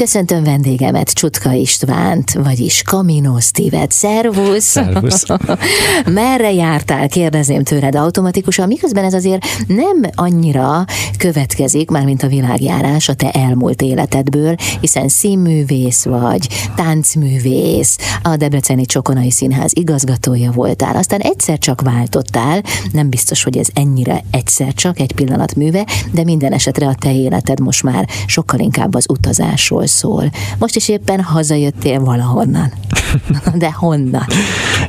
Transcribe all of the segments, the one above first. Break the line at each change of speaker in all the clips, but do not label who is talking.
Köszöntöm vendégemet, Csutka Istvánt, vagyis Camino Steve-et. Szervusz!
Szervusz!
Merre jártál, kérdezném tőled automatikusan, miközben ez azért nem annyira következik, már mint a világjárás a te elmúlt életedből, hiszen színművész vagy, táncművész, a Debreceni Csokonai Színház igazgatója voltál, aztán egyszer csak váltottál, nem biztos, hogy ez ennyire egyszer csak egy pillanat műve, de minden esetre a te életed most már sokkal inkább az utazásról szól. Most is éppen hazajöttél valahonnan. De honnan?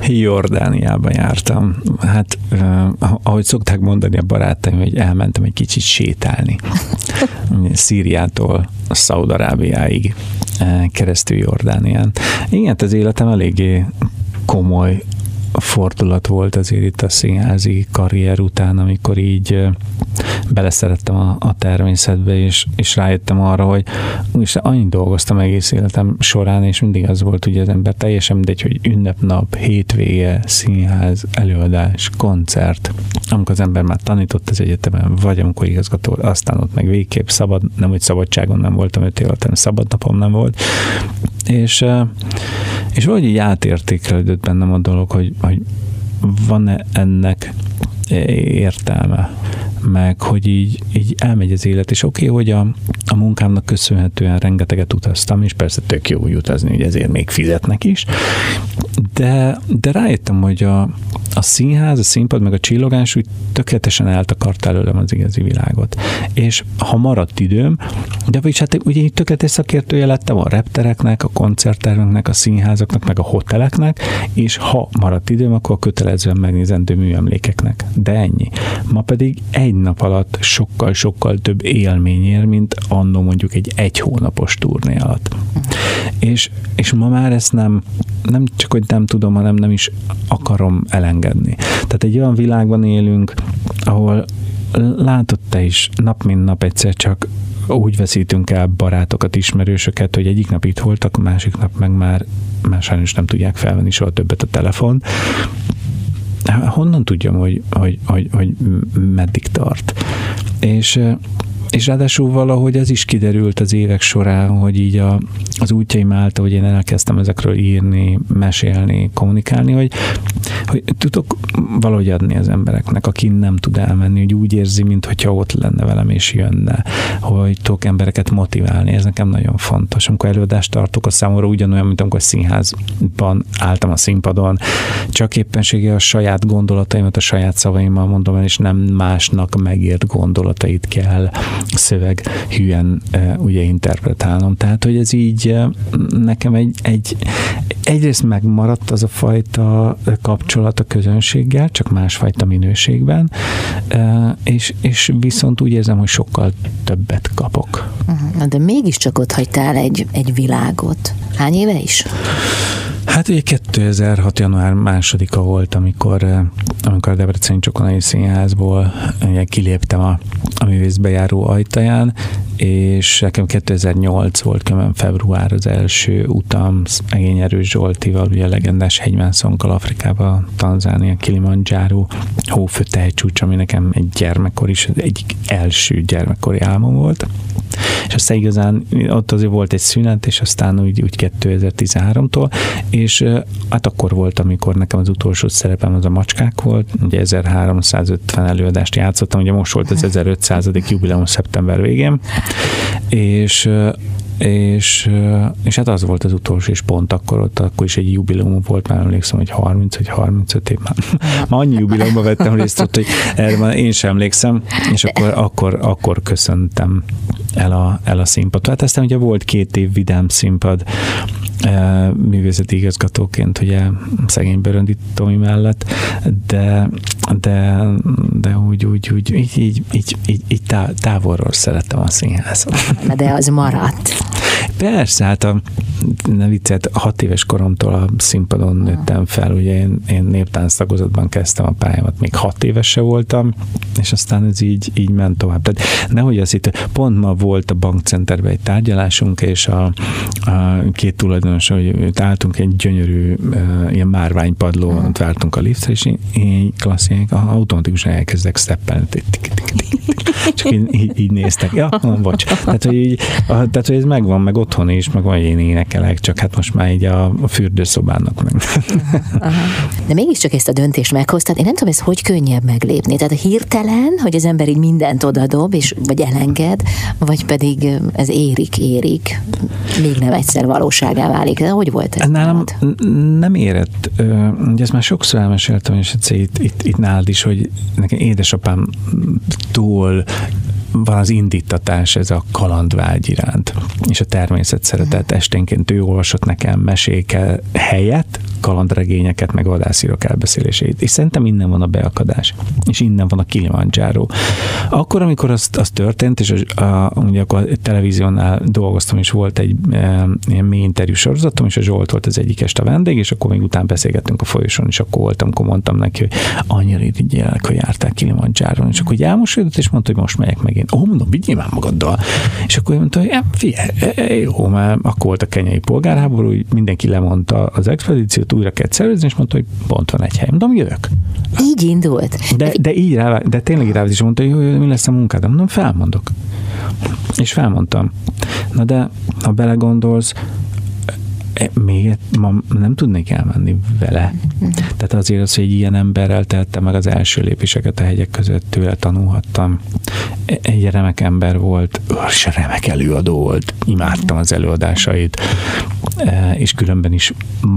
Jordániába jártam. Hát, ahogy szokták mondani a barátaim, hogy elmentem egy kicsit sétálni. Szíriától Szaudarábiáig keresztül Jordánián. Igen, az életem eléggé komoly fordulat volt azért itt a színházi karrier után, amikor így beleszerettem a, a természetbe, és, és rájöttem arra, hogy és annyit dolgoztam egész életem során, és mindig az volt ugye az ember teljesen mindegy, hogy ünnepnap, hétvége, színház, előadás, koncert, amikor az ember már tanított az egyetemen, vagy amikor igazgató, aztán ott meg végképp szabad, nem hogy szabadságon nem voltam öt év alatt, szabad napom nem volt, és, és valahogy így átértékelődött bennem a dolog, hogy, hogy van-e ennek értelme, meg hogy így, így elmegy az élet, és oké, okay, hogy a, a munkámnak köszönhetően rengeteget utaztam, és persze tök jó utazni, hogy ezért még fizetnek is, de, de rájöttem, hogy a, a színház, a színpad, meg a csillogás úgy tökéletesen eltakart előlem az igazi világot. És ha maradt időm, de vagyis hát ugye így tökéletes szakértője lettem a reptereknek, a koncertterveknek, a színházaknak, meg a hoteleknek, és ha maradt időm, akkor kötelezően megnézendő műemlékeknek. De ennyi. Ma pedig egy nap alatt sokkal-sokkal több élmény ér, mint annó mondjuk egy egy hónapos turné alatt. És, és ma már ezt nem, nem csak, hogy nem tudom, hanem nem is akarom elengedni. Tehát egy olyan világban élünk, ahol látod te is nap mint nap egyszer csak úgy veszítünk el barátokat, ismerősöket, hogy egyik nap itt voltak, másik nap meg már, már sajnos nem tudják felvenni soha többet a telefon. Honnan tudjam, hogy, hogy, hogy, hogy meddig tart? És és ráadásul valahogy ez is kiderült az évek során, hogy így a, az útjaim által, hogy én elkezdtem ezekről írni, mesélni, kommunikálni, hogy, hogy tudok valahogy adni az embereknek, aki nem tud elmenni, hogy úgy érzi, mintha ott lenne velem és jönne, hogy tudok embereket motiválni, ez nekem nagyon fontos. Amikor előadást tartok, a számomra ugyanolyan, mint amikor színházban álltam a színpadon, csak éppensége a saját gondolataimat, a saját szavaimmal mondom el, és nem másnak megért gondolatait kell szöveg hülyen ugye interpretálnom. Tehát, hogy ez így nekem egy, egy egyrészt megmaradt az a fajta kapcsolat a közönséggel, csak másfajta minőségben, és, és viszont úgy érzem, hogy sokkal többet kapok.
De mégiscsak ott hagytál egy, egy világot. Hány éve is?
Hát ugye 2006. január másodika volt, amikor, eh, amikor a Debreceni Csokonai Színházból ugye kiléptem a, a művészbejáró ajtaján, és nekem 2008 volt kömön február az első utam Egény Erős Zsoltival, ugye a legendás hegymászonkkal Afrikába, Tanzánia, Kilimanjaro, hófőtehegycsúcs, ami nekem egy gyermekkor is, egyik első gyermekkori álmom volt. És aztán igazán ott azért volt egy szünet, és aztán úgy, úgy 2013-tól, és hát akkor volt, amikor nekem az utolsó szerepem az a macskák volt, ugye 1350 előadást játszottam, ugye most volt az 1500. jubileum szeptember végén, és és, és hát az volt az utolsó, és pont akkor ott, akkor is egy jubileum volt, már emlékszem, hogy 30 vagy 35 év, már, már annyi jubileumban vettem részt ott, hogy erre már én sem emlékszem, és akkor, akkor, akkor köszöntem el a, el a színpadot. Hát aztán ugye volt két év vidám színpad, művészeti igazgatóként, ugye szegény Böröndi Tomi mellett, de, de, de úgy, úgy, úgy így, így, így, így távolról szerettem a színházat.
De az maradt.
Persze, hát a, ne viccelt, hat éves koromtól a színpadon nőttem fel, ugye én, én néptánc tagozatban kezdtem a pályámat, még hat éves se voltam, és aztán ez így, így ment tovább. Tehát nehogy azt itt, pont ma volt a bankcenterben egy tárgyalásunk, és a, a két tulajdonos, hogy álltunk egy gyönyörű uh, ilyen márványpadlón, ott vártunk a liftre, és én, én klasszik, automatikusan elkezdek steppelni. Csak így, így, így néztek. Ja, bocs. Tehát, hogy, így, a, tehát, hogy ez megvan, meg otthon is, meg van, én énekelek, csak hát most már így a, a fürdőszobának meg.
De mégiscsak ezt a döntést meghoztad. Én nem tudom, ez hogy könnyebb meglépni. Tehát a hirtelen, hogy az ember így mindent odadob, és vagy elenged, vagy pedig ez érik, érik, még nem egyszer valóságá válik. De hogy volt ez?
Nálam nem érett. Ugye ezt már sokszor elmeséltem, és itt, itt, itt nálad is, hogy nekem édesapámtól van az indítatás ez a kalandvágy iránt, és a természet szeretet. Esténként ő olvasott nekem meséke helyett, kalandregényeket, meg vadászírok elbeszélését. És szerintem innen van a beakadás, és innen van a Kilimanjaro. Akkor, amikor az, az történt, és a, a, ugye akkor a televíziónál dolgoztam, és volt egy e, ilyen mély interjú sorozatom, és a Zsolt volt az egyik este vendég, és akkor még után beszélgettünk a folyosón, és akkor voltam, akkor mondtam neki, hogy annyira irigyelek, hogy járták Kilimanjaro, és akkor elmosolyodott, és mondta, hogy most megyek megint. Ó, mondom, vigyél már magaddal. És akkor mondta, hogy ja, figyelj, e, e, jó, mert akkor volt a kenyai polgárháború, mindenki lemondta az expedíciót, újra kell szervezni, és mondta, hogy pont van egy hely. Mondom, jövök.
Így indult.
De, de így rá, de tényleg rá is mondta, hogy jó, mi lesz a munkád? Mondom, felmondok. És felmondtam. Na de, ha belegondolsz, E, még ma nem tudnék elmenni vele. Tehát azért az, hogy ilyen emberrel tettem meg az első lépéseket a hegyek között, tőle tanulhattam. E, egy remek ember volt, és remek előadó volt, imádtam az előadásait, e, és különben is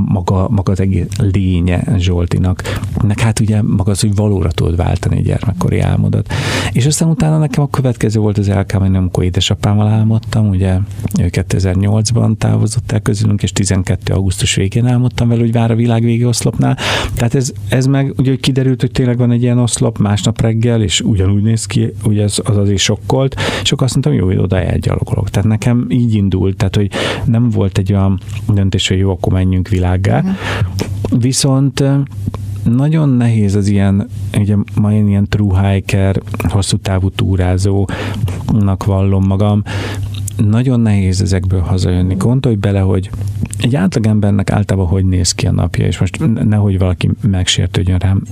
maga, maga az egész lénye Zsoltinak. Nek hát ugye maga az, hogy valóra tudod váltani egy gyermekkori álmodat. És aztán utána nekem a következő volt az LKM, amikor édesapámmal álmodtam, ugye ő 2008-ban távozott el közülünk, és 12. augusztus végén álmodtam vele, hogy vár a világ végi oszlopnál. Tehát ez, ez meg ugye hogy kiderült, hogy tényleg van egy ilyen oszlop másnap reggel, és ugyanúgy néz ki, ugye az, az azért sokkolt, és akkor azt mondtam, jó, hogy oda elgyalogolok. Tehát nekem így indult, tehát hogy nem volt egy olyan döntés, hogy jó, akkor menjünk világgá. Uh-huh. Viszont nagyon nehéz az ilyen, ugye ma én ilyen true hiker, hosszú távú túrázónak vallom magam, nagyon nehéz ezekből hazajönni. Gondolj bele, hogy egy átlagembernek általában hogy néz ki a napja, és most nehogy valaki megsértődjön rám,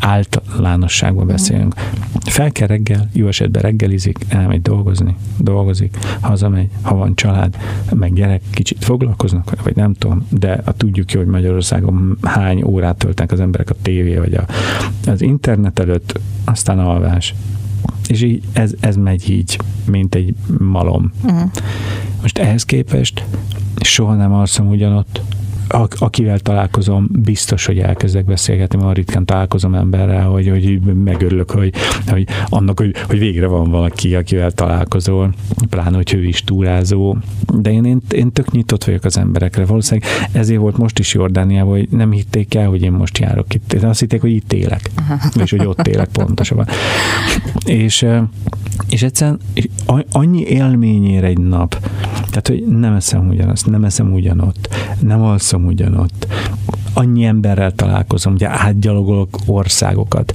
általánosságban beszélünk. Fel kell reggel, jó esetben reggelizik, elmegy dolgozni, dolgozik, hazamegy, ha van család, meg gyerek, kicsit foglalkoznak, vagy nem tudom, de a tudjuk ki, hogy Magyarországon hány órát töltenek az emberek a tévé, vagy a, az internet előtt, aztán alvás, és így ez, ez megy így, mint egy malom. Uh-huh. Most ehhez képest soha nem alszom ugyanott, akivel találkozom, biztos, hogy elkezdek beszélgetni, mert ritkán találkozom emberrel, hogy, hogy megörülök, hogy, hogy annak, hogy, hogy végre van valaki, akivel találkozol, pláne, hogy ő is túrázó. De én, én, én tök nyitott vagyok az emberekre. Valószínűleg ezért volt most is Jordániában, hogy nem hitték el, hogy én most járok itt. Azt hitték, hogy itt élek. És hogy ott élek pontosabban. És, és egyszerűen annyi élményére egy nap, tehát, hogy nem eszem ugyanazt, nem eszem ugyanott, nem alszom ugyanott, annyi emberrel találkozom, ugye átgyalogolok országokat.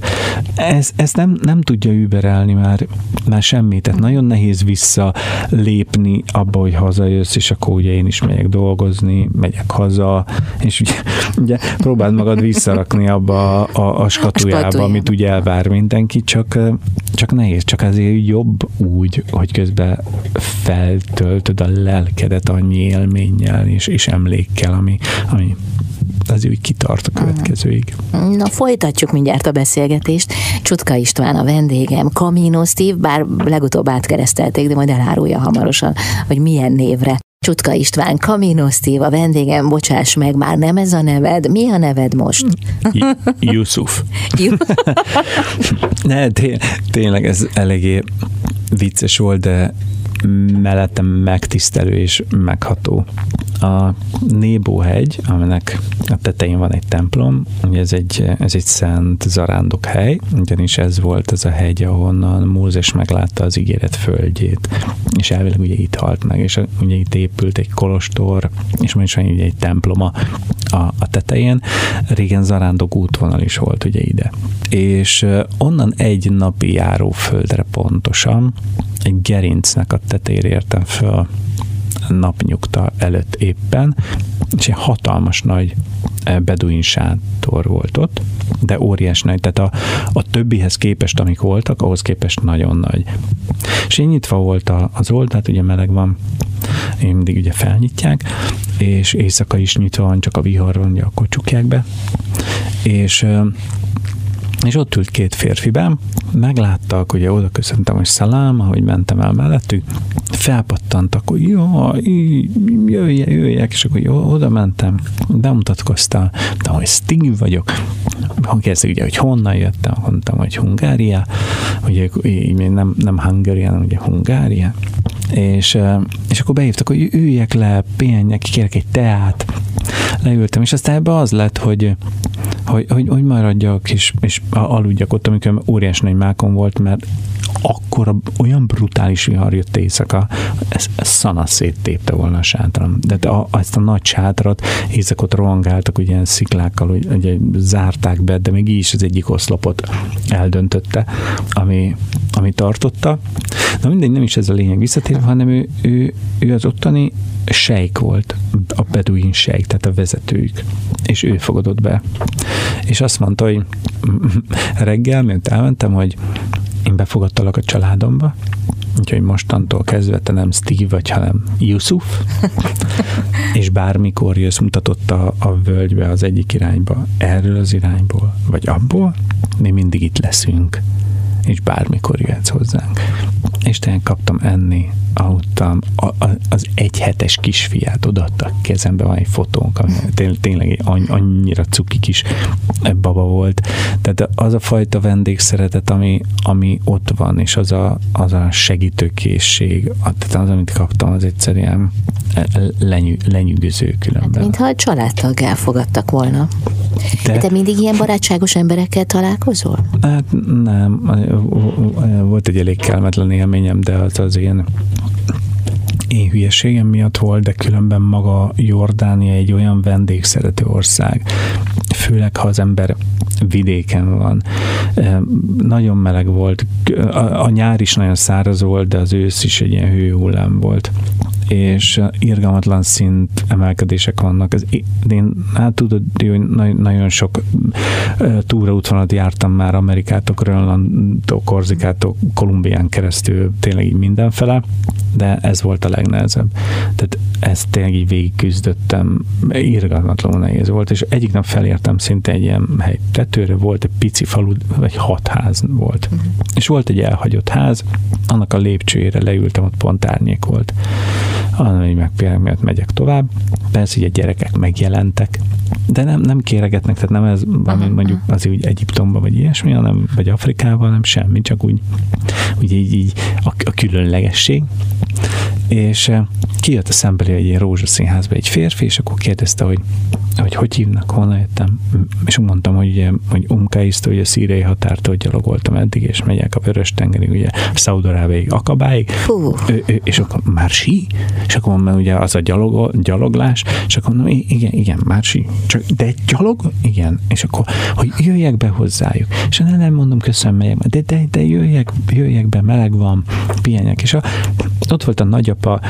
Ez, ez nem, nem tudja überelni már, már semmit, tehát nagyon nehéz visszalépni abba, hogy hazajössz, és akkor ugye én is megyek dolgozni, megyek haza, és ugye, ugye próbáld magad visszarakni abba a, a, a skatujába, amit ugye elvár mindenki, csak, csak nehéz, csak azért jobb úgy, hogy közben feltöltöd a lelkedet annyi élménnyel és, és emlékkel, ami, ami az úgy kitart a következőig.
Na, folytatjuk mindjárt a beszélgetést. Csutka István a vendégem, Camino Steve, bár legutóbb átkeresztelték, de majd elárulja hamarosan, hogy milyen névre. Csutka István, Camino Steve, a vendégem, bocsáss meg, már nem ez a neved. Mi a neved most?
Yusuf. ne, tényleg ez eléggé vicces volt, de mellettem megtisztelő és megható. A Nébó hegy, aminek a tetején van egy templom, ugye ez egy, ez egy szent zarándok hely, ugyanis ez volt az a hegy, ahonnan Mózes meglátta az ígéret földjét, és elvileg ugye itt halt meg, és ugye itt épült egy kolostor, és most van ugye egy temploma a, a tetején. Régen zarándok útvonal is volt ugye ide. És onnan egy napi járóföldre pontosan, egy gerincnek a tetejére értem föl napnyugta előtt éppen, és egy hatalmas nagy eh, beduin sátor volt ott, de óriás nagy, tehát a, a többihez képest, amik voltak, ahhoz képest nagyon nagy. És én nyitva volt az oldalt, ugye meleg van, én mindig ugye felnyitják, és éjszaka is nyitva van, csak a vihar van, ugye akkor csukják be, és és ott ült két férfi be, megláttak, ugye oda köszöntem, hogy szalám, ahogy mentem el mellettük, felpattantak, hogy jó, jöjjek, jöjjek, és akkor jó, oda mentem, bemutatkoztam, de hogy Steve vagyok, kérdezik ugye, hogy honnan jöttem, mondtam, hogy Hungária, ugye így nem, nem Hungária, hanem ugye Hungária, és, és akkor behívtak, hogy üljek le, pihenjek, kérek egy teát, leültem, és aztán ebbe az lett, hogy, hogy, hogy, hogy maradjak, és, és aludjak ott, amikor óriás nagy mákon volt, mert akkor olyan brutális vihar jött éjszaka, ez, ez szana széttépte volna a sátram. De a, ezt a nagy sátrat éjszakot rohangáltak, ugye ilyen sziklákkal, hogy ugye, zárták be, de még így is az egyik oszlopot eldöntötte, ami, ami tartotta. Na mindegy, nem is ez a lényeg visszatérve, hanem ő, ő, ő az ottani sejk volt, a beduin sejk, tehát a vezetőjük, és ő fogadott be. És azt mondta, hogy reggel, miért elmentem, hogy én befogadtalak a családomba, úgyhogy mostantól kezdve te nem Steve vagy, hanem Yusuf, és bármikor jössz, mutatott a, a völgybe az egyik irányba, erről az irányból, vagy abból, mi mindig itt leszünk, és bármikor jöhetsz hozzánk. És tényleg kaptam enni, aludtam, a, a, az egyhetes kisfiát odaadta a kezembe, van egy fotónk, ami tényleg, tényleg annyira cuki kis baba volt. Tehát az a fajta vendégszeretet, ami, ami ott van, és az a, az a segítőkészség, tehát az, amit kaptam, az egyszerűen lenyű, lenyűgöző különben. Hát,
mintha a családtag elfogadtak volna. De... Te mindig ilyen barátságos emberekkel találkozol?
Hát nem. Volt egy elég kellemetlen élményem, de az az ilyen én hülyeségem miatt volt, de különben maga Jordánia egy olyan vendégszerető ország, főleg ha az ember vidéken van. Nagyon meleg volt, a nyár is nagyon száraz volt, de az ősz is egy ilyen hőhullám volt és irgalmatlan szint emelkedések vannak. Ez, én, hát tudod, hogy nagyon sok túraútvonalat jártam már Amerikától, Grönlandtól, Korzikától, Kolumbián keresztül, tényleg így mindenfele, de ez volt a legnehezebb. Tehát ezt tényleg így végig küzdöttem, irgalmatlanul nehéz volt, és egyik nap felértem szinte egy ilyen hely tetőre, volt egy pici falu, vagy hat ház volt. Uh-huh. És volt egy elhagyott ház, annak a lépcsőjére leültem, ott pont árnyék volt hanem meg miatt megyek tovább. Persze, hogy a gyerekek megjelentek, de nem, nem kéregetnek, tehát nem ez valami mondjuk az úgy Egyiptomban, vagy ilyesmi, hanem, vagy Afrikában, nem semmi, csak úgy, úgy így, így a, a különlegesség. És eh, kijött a szembeli egy ilyen rózsaszínházba egy férfi, és akkor kérdezte, hogy hogy hogy hívnak, honnan jöttem, és mondtam, hogy, ugye, hogy Umkaisztó, hogy a szírei határtól gyalogoltam eddig, és megyek a vörös tengerig, ugye Szaudarábiáig, Akabáig, és akkor már sí, és akkor mondom, ugye az a gyalog, gyaloglás, és akkor mondom, igen, igen, már sí, csak, de egy gyalog? Igen, és akkor, hogy jöjjek be hozzájuk, és nem, nem mondom, köszönöm, megyek, de, de, de jöjjek, jöjjek be, meleg van, pihenjek, és a, ott volt a nagyapa,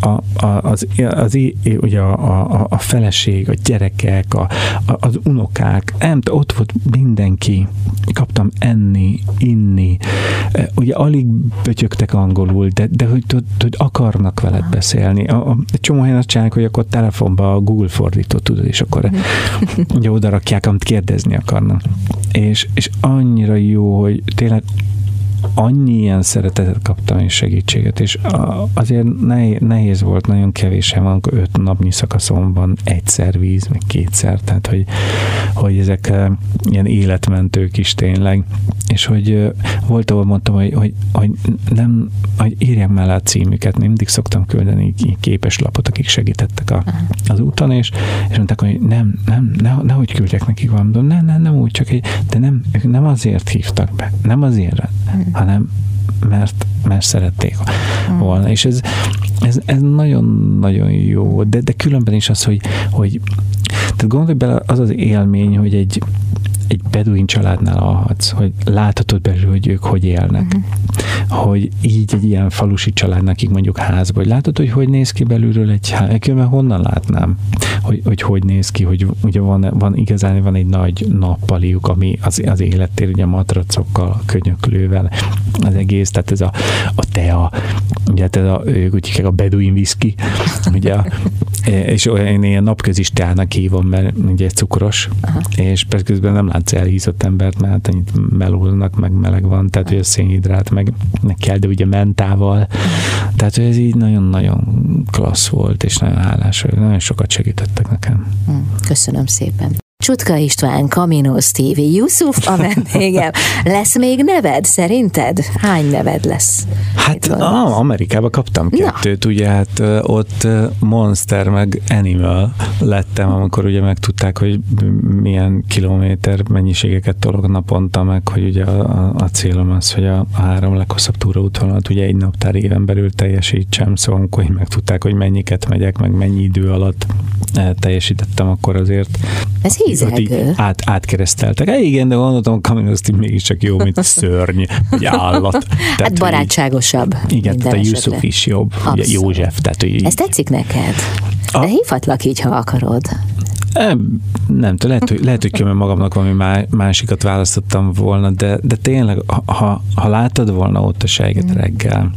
a, a, az, az, az, ugye a, a, a feleség, a gyerekek, a, a, az unokák, nem, ott volt mindenki, kaptam enni, inni, ugye alig bötyögtek angolul, de, de hogy, hogy akarnak veled beszélni. A, a, egy csomó helyen azt csinálják, hogy akkor telefonba a Google fordítót tudod, és akkor ugye oda rakják, amit kérdezni akarnak. És, és annyira jó, hogy tényleg annyi ilyen szeretetet kaptam és segítséget, és azért nehéz volt, nagyon kevés van, öt napnyi szakaszon van egyszer víz, meg kétszer, tehát hogy, hogy ezek ilyen életmentők is tényleg, és hogy volt, ahol mondtam, hogy, hogy, hogy nem, hogy írják mellé a címüket, mindig szoktam küldeni képes lapot, akik segítettek a, az úton, és, és mondták, hogy nem, nem, ne, nehogy küldjek nekik valamit, nem, nem, nem úgy, csak egy, de nem, nem azért hívtak be, nem azért, hanem mert, mert szerették volna. És ez, ez, ez nagyon-nagyon jó, de, de különben is az, hogy, hogy tehát gondolj bele, az az élmény, hogy egy, egy beduin családnál alhatsz, hogy láthatod belül, hogy ők hogy élnek. Uh-huh. Hogy így egy ilyen falusi családnak, akik mondjuk házba, hogy látod, hogy hogy néz ki belülről egy ház, mert honnan látnám, hogy, hogy hogy néz ki, hogy ugye van, van igazán van egy nagy nappaliuk, ami az, az élettér, ugye matracokkal, könyöklővel, az egész, tehát ez a, a tea, ugye ez a, ők úgy hívják a beduin whisky, ugye, és olyan ilyen napközis teának hívom, mert ugye cukros, Aha. és persze közben nem lát látsz elhízott embert, mert hát annyit melulnak, meg meleg van, tehát hogy a szénhidrát meg, meg kell, de ugye mentával. Tehát, hogy ez így nagyon-nagyon klassz volt, és nagyon hálás vagyok. Nagyon sokat segítettek nekem.
Hm, köszönöm szépen. Csutka István, Kaminos TV, Yusuf a vendégem. Lesz még neved, szerinted? Hány neved lesz?
Hát ah, Amerikába kaptam kettőt, Na. ugye hát ott Monster meg Animal lettem, amikor ugye megtudták, hogy milyen kilométer mennyiségeket tolok naponta, meg hogy ugye a, a célom az, hogy a, a három leghosszabb túraútvonalat ugye egy naptár éven belül teljesítsem, szóval amikor megtudták, hogy mennyiket megyek, meg mennyi idő alatt teljesítettem, akkor azért
Ez hízelgő.
Át, átkereszteltek. É, igen, de gondoltam, a Kaminosti mégiscsak jó, mint szörny, vagy állat.
Tehát, hát barátságosabb.
Igen, tehát a Yusuf is jobb, ugye József. Tehát, hogy
Ez tetszik neked? A... De hívhatlak így, ha akarod.
Nem, nem tudom, lehet, hogy, lehet, hogy magamnak valami másikat választottam volna, de, de tényleg, ha, ha láttad volna ott a sejget mm. reggel,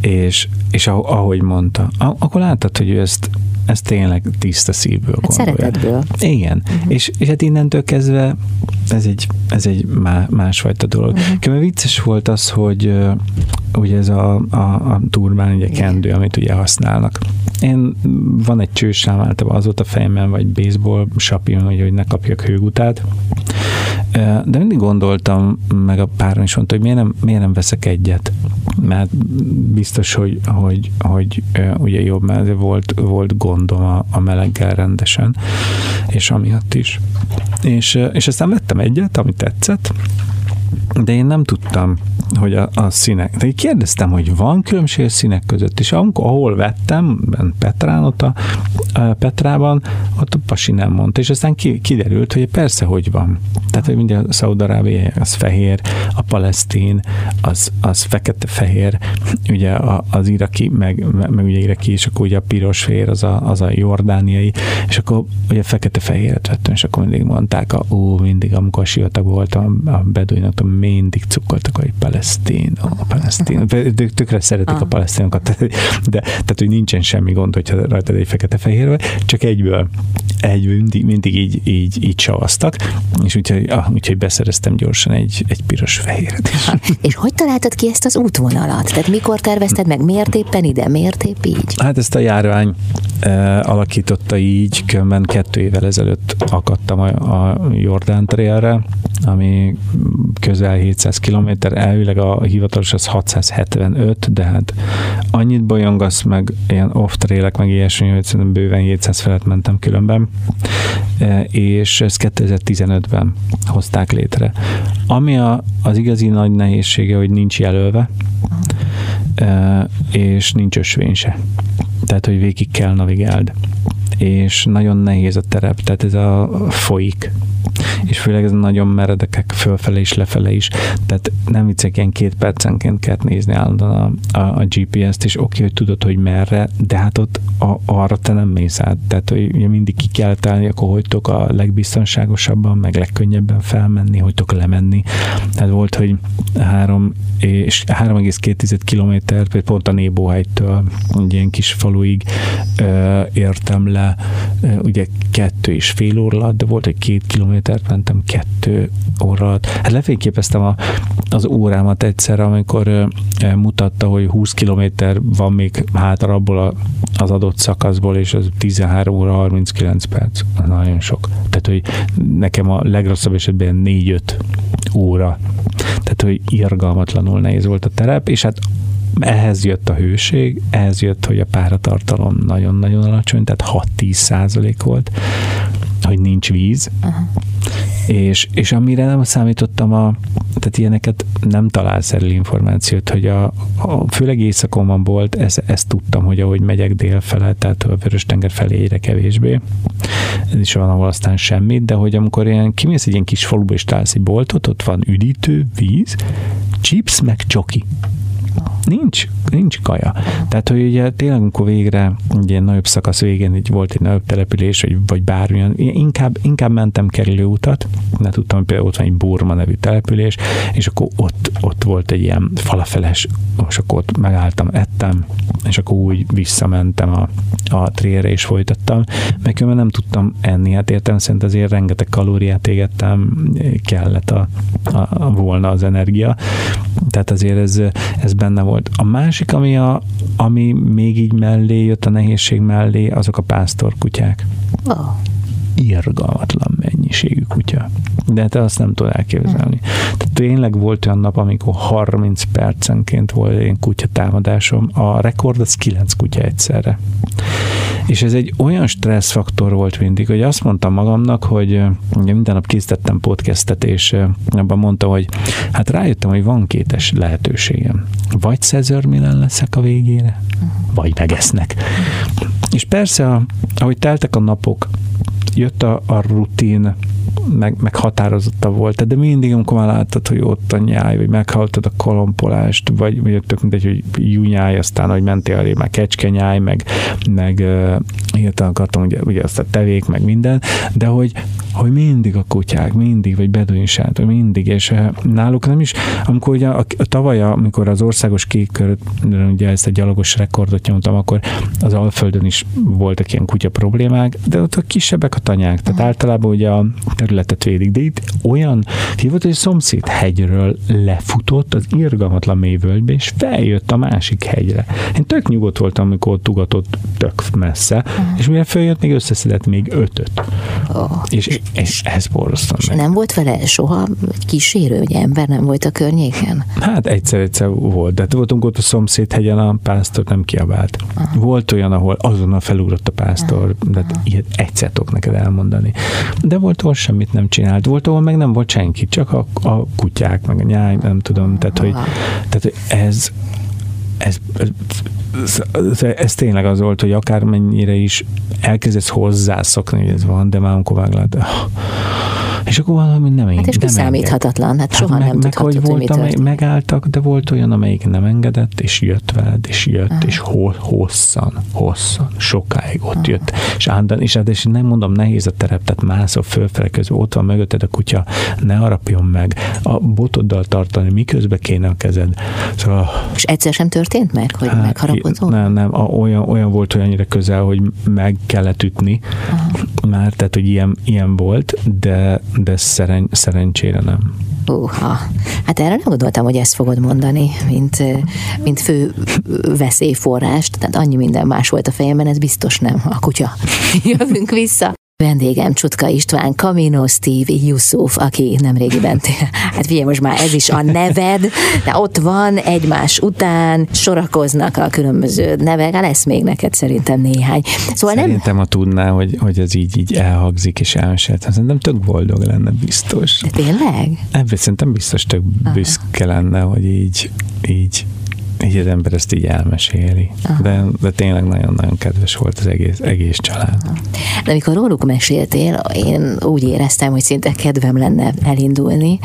és, és ahogy mondta, akkor láttad, hogy ő ezt ez tényleg tiszta szívből
hát Szeretetből.
Igen, uh-huh. és, és hát innentől kezdve ez egy, ez egy má, másfajta dolog. Uh-huh. vicces volt az, hogy ugye ez a, a, a turbán, ugye kendő, amit ugye használnak. Én van egy csősám általában az ott a fejemben, vagy baseball sapim, hogy, hogy ne kapjak hőgutát. De mindig gondoltam, meg a párom is mondta, hogy miért nem, miért nem veszek egyet, mert biztos, hogy, hogy, hogy ugye jobb, mert volt, volt gondom a, a meleggel rendesen, és amiatt is. És, és aztán vettem egyet, ami tetszett, de én nem tudtam, hogy a, a színek, de kérdeztem, hogy van különbség a színek között, és amikor, ahol vettem, Petrán, ott a, a Petrában, ott a pasi nem mondta, és aztán ki, kiderült, hogy persze, hogy van. Tehát, hogy ugye a Szaudarábia az fehér, a palesztin, az, az fekete-fehér, ugye az iraki, meg, meg ugye iraki, és akkor ugye a piros-fehér, az a, az a jordániai, és akkor ugye fekete-fehéret vettem, és akkor mindig mondták, a, ó, mindig, amikor a sivatag volt a, a beduinok, mindig cukkoltak, hogy palesztin, a palesztin. Tökre szeretik ah. a palesztinokat, de tehát, hogy nincsen semmi gond, hogyha rajtad egy fekete-fehér vagy, csak egyből, egyből mindig, mindig így, így, így savaztak, és úgyhogy, ah, úgyhogy beszereztem gyorsan egy, egy piros-fehéret is. Ha,
és hogy találtad ki ezt az útvonalat? Tehát mikor tervezted meg, miért éppen ide, miért épp így?
Hát ezt a járvány e, alakította így, különben kettő évvel ezelőtt akadtam a, a Jordán trailre, ami közel 700 km, elvileg a hivatalos az 675, de hát annyit bolyongasz meg, ilyen off trailek, meg ilyesmi, hogy szerintem bőven 700 felett mentem különben, e, és ezt 2015-ben hozták létre. Ami a, az igazi nagy nehézsége, hogy nincs jelölve, e, és nincs ösvény se. Tehát, hogy végig kell navigáld. És nagyon nehéz a terep, tehát ez a folyik és főleg ez nagyon meredekek fölfele és lefele is, tehát nem viccek, ilyen két percenként kell nézni állandóan a, a, a GPS-t, és oké, okay, hogy tudod, hogy merre, de hát ott a, arra te nem mész át, tehát hogy ugye mindig ki kell találni, akkor hogy tudok a legbiztonságosabban, meg legkönnyebben felmenni, hogy tudok lemenni. Tehát volt, hogy három és 3,2 kilométer, pont a Nébóhelytől, egy ilyen kis faluig ö, értem le, ö, ugye kettő és fél óra de volt egy két kilométer, mentem kettő órát. Hát lefényképeztem a, az órámat egyszer, amikor mutatta, hogy 20 kilométer van még hátra abból a, az adott szakaszból, és az 13 óra 39 perc. Az nagyon sok. Tehát, hogy nekem a legrosszabb esetben 4-5 óra. Tehát, hogy irgalmatlanul nehéz volt a terep, és hát ehhez jött a hőség, ehhez jött, hogy a páratartalom nagyon-nagyon alacsony, tehát 6-10 százalék volt, hogy nincs víz, uh-huh. és, és amire nem számítottam, a, tehát ilyeneket nem találsz erről információt, hogy a, a főleg éjszakon van volt, ezt, ezt tudtam, hogy ahogy megyek délfele, tehát a Vörös-tenger felé egyre kevésbé, ez is van, ahol aztán semmit, de hogy amikor ilyen, kimész egy ilyen kis faluba és találsz egy boltot, ott van üdítő, víz, chips, meg csoki. Nincs, nincs kaja. Tehát, hogy ugye tényleg, amikor végre egy ilyen nagyobb szakasz végén így volt egy nagyobb település, vagy, vagy bármilyen, inkább, inkább mentem kerülőutat, mert tudtam, hogy például ott van egy Burma nevű település, és akkor ott, ott volt egy ilyen falafeles, és akkor ott megálltam, ettem, és akkor úgy visszamentem a, a trére és folytattam, meg nem tudtam enni, hát értem szerint azért rengeteg kalóriát égettem, kellett a, a, a volna az energia, tehát azért ez, ez benne volt. A másik, ami, a, ami még így mellé jött a nehézség mellé, azok a pásztorkutyák. Oh. Irgalmatlan mennyiségű kutya. De te azt nem tudod elképzelni. Tehát tényleg volt olyan nap, amikor 30 percenként volt egy kutya támadásom. A rekord az 9 kutya egyszerre. És ez egy olyan stresszfaktor volt mindig, hogy azt mondtam magamnak, hogy ugye minden nap készítettem podcastet, és abban mondtam, hogy hát rájöttem, hogy van kétes lehetőségem. Vagy Cezar Milan leszek a végére, vagy megesznek. És persze, ahogy teltek a napok, jött a, a rutin, meg, meg határozotta volt, de mindig, amikor már láttad, hogy ott a nyáj, vagy meghalltad a kolompolást, vagy, vagy tök mindegy, hogy nyáj, aztán, hogy mentél elé, már kecskenyáj, meg, meg hirtelen akartam, ugye, ugye azt a tevék, meg minden, de hogy, hogy mindig a kutyák, mindig, vagy beduinsát, mindig, és náluk nem is, amikor ugye a, a tavaly, amikor az országos kékkör, ugye ezt a gyalogos rekordot nyomtam, akkor az Alföldön is voltak ilyen kutya problémák, de ott a kisebbek a tanyák, tehát általában ugye a területet védik, de itt olyan, hívott, hogy a szomszéd hegyről lefutott az irgalmatlan mélyvölgybe, és feljött a másik hegyre. Én tök nyugodt voltam, amikor ott ugatott tök messze, uh-huh. és mire följött, még összeszedett még ötöt. Oh. És, és, ez borzasztó.
És meg. nem volt vele soha kísérő, hogy ember nem volt a környéken?
Hát egyszer-egyszer volt, de voltunk ott a szomszéd hegyen, a pásztor nem kiabált. Uh-huh. Volt olyan, ahol azonnal felugrott a pásztor, uh-huh. de hát ilyet egyszer tudok neked elmondani. De volt, ahol semmit nem csinált. Volt, ahol meg nem volt senki, csak a, a kutyák, meg a nyáj, nem tudom. Tehát, hogy, tehát ez, ez, ez, ez, ez tényleg az volt, hogy akármennyire is elkezdesz hozzászokni, hogy ez van, de már amikor váglát, és akkor valami nem
Hát és kiszámíthatatlan, hát soha hát meg, nem meg, tudhatod, hogy,
volt, amely, megálltak, de volt olyan, amelyik nem engedett, és jött veled, és jött, Aha. és ho, hosszan, hosszan, sokáig ott Aha. jött. És, ándan, és, hát, és nem mondom, nehéz a terep, tehát mászol fölfele közben, ott van mögötted a kutya, ne harapjon meg, a botoddal tartani, miközben kéne a kezed.
Szóval, és egyszer sem történt meg, hogy hát, megharapodott?
Nem, nem, a, olyan, olyan volt, hogy annyira közel, hogy meg kellett ütni, Aha. már, tehát, hogy ilyen, ilyen volt, de, de szeren, szerencsére nem.
Uha. Hát erre nem gondoltam, hogy ezt fogod mondani, mint, mint fő veszélyforrást. Tehát annyi minden más volt a fejemben, ez biztos nem a kutya. Jövünk vissza. Vendégem Csutka István, Camino Steve Yusuf, aki nemrégiben, hát figyelj, most már ez is a neved, de ott van egymás után, sorakoznak a különböző nevek, hát lesz még neked szerintem néhány.
Szóval szerintem, nem... ha tudná, hogy, hogy ez így, így elhagzik és elmesélt, szerintem tök boldog lenne biztos.
De tényleg?
Ebből szerintem biztos tök büszke lenne, hogy így, így így az ember ezt így elmeséli. De, de tényleg nagyon-nagyon kedves volt az egész, egész család.
De amikor róluk meséltél, én úgy éreztem, hogy szinte kedvem lenne elindulni,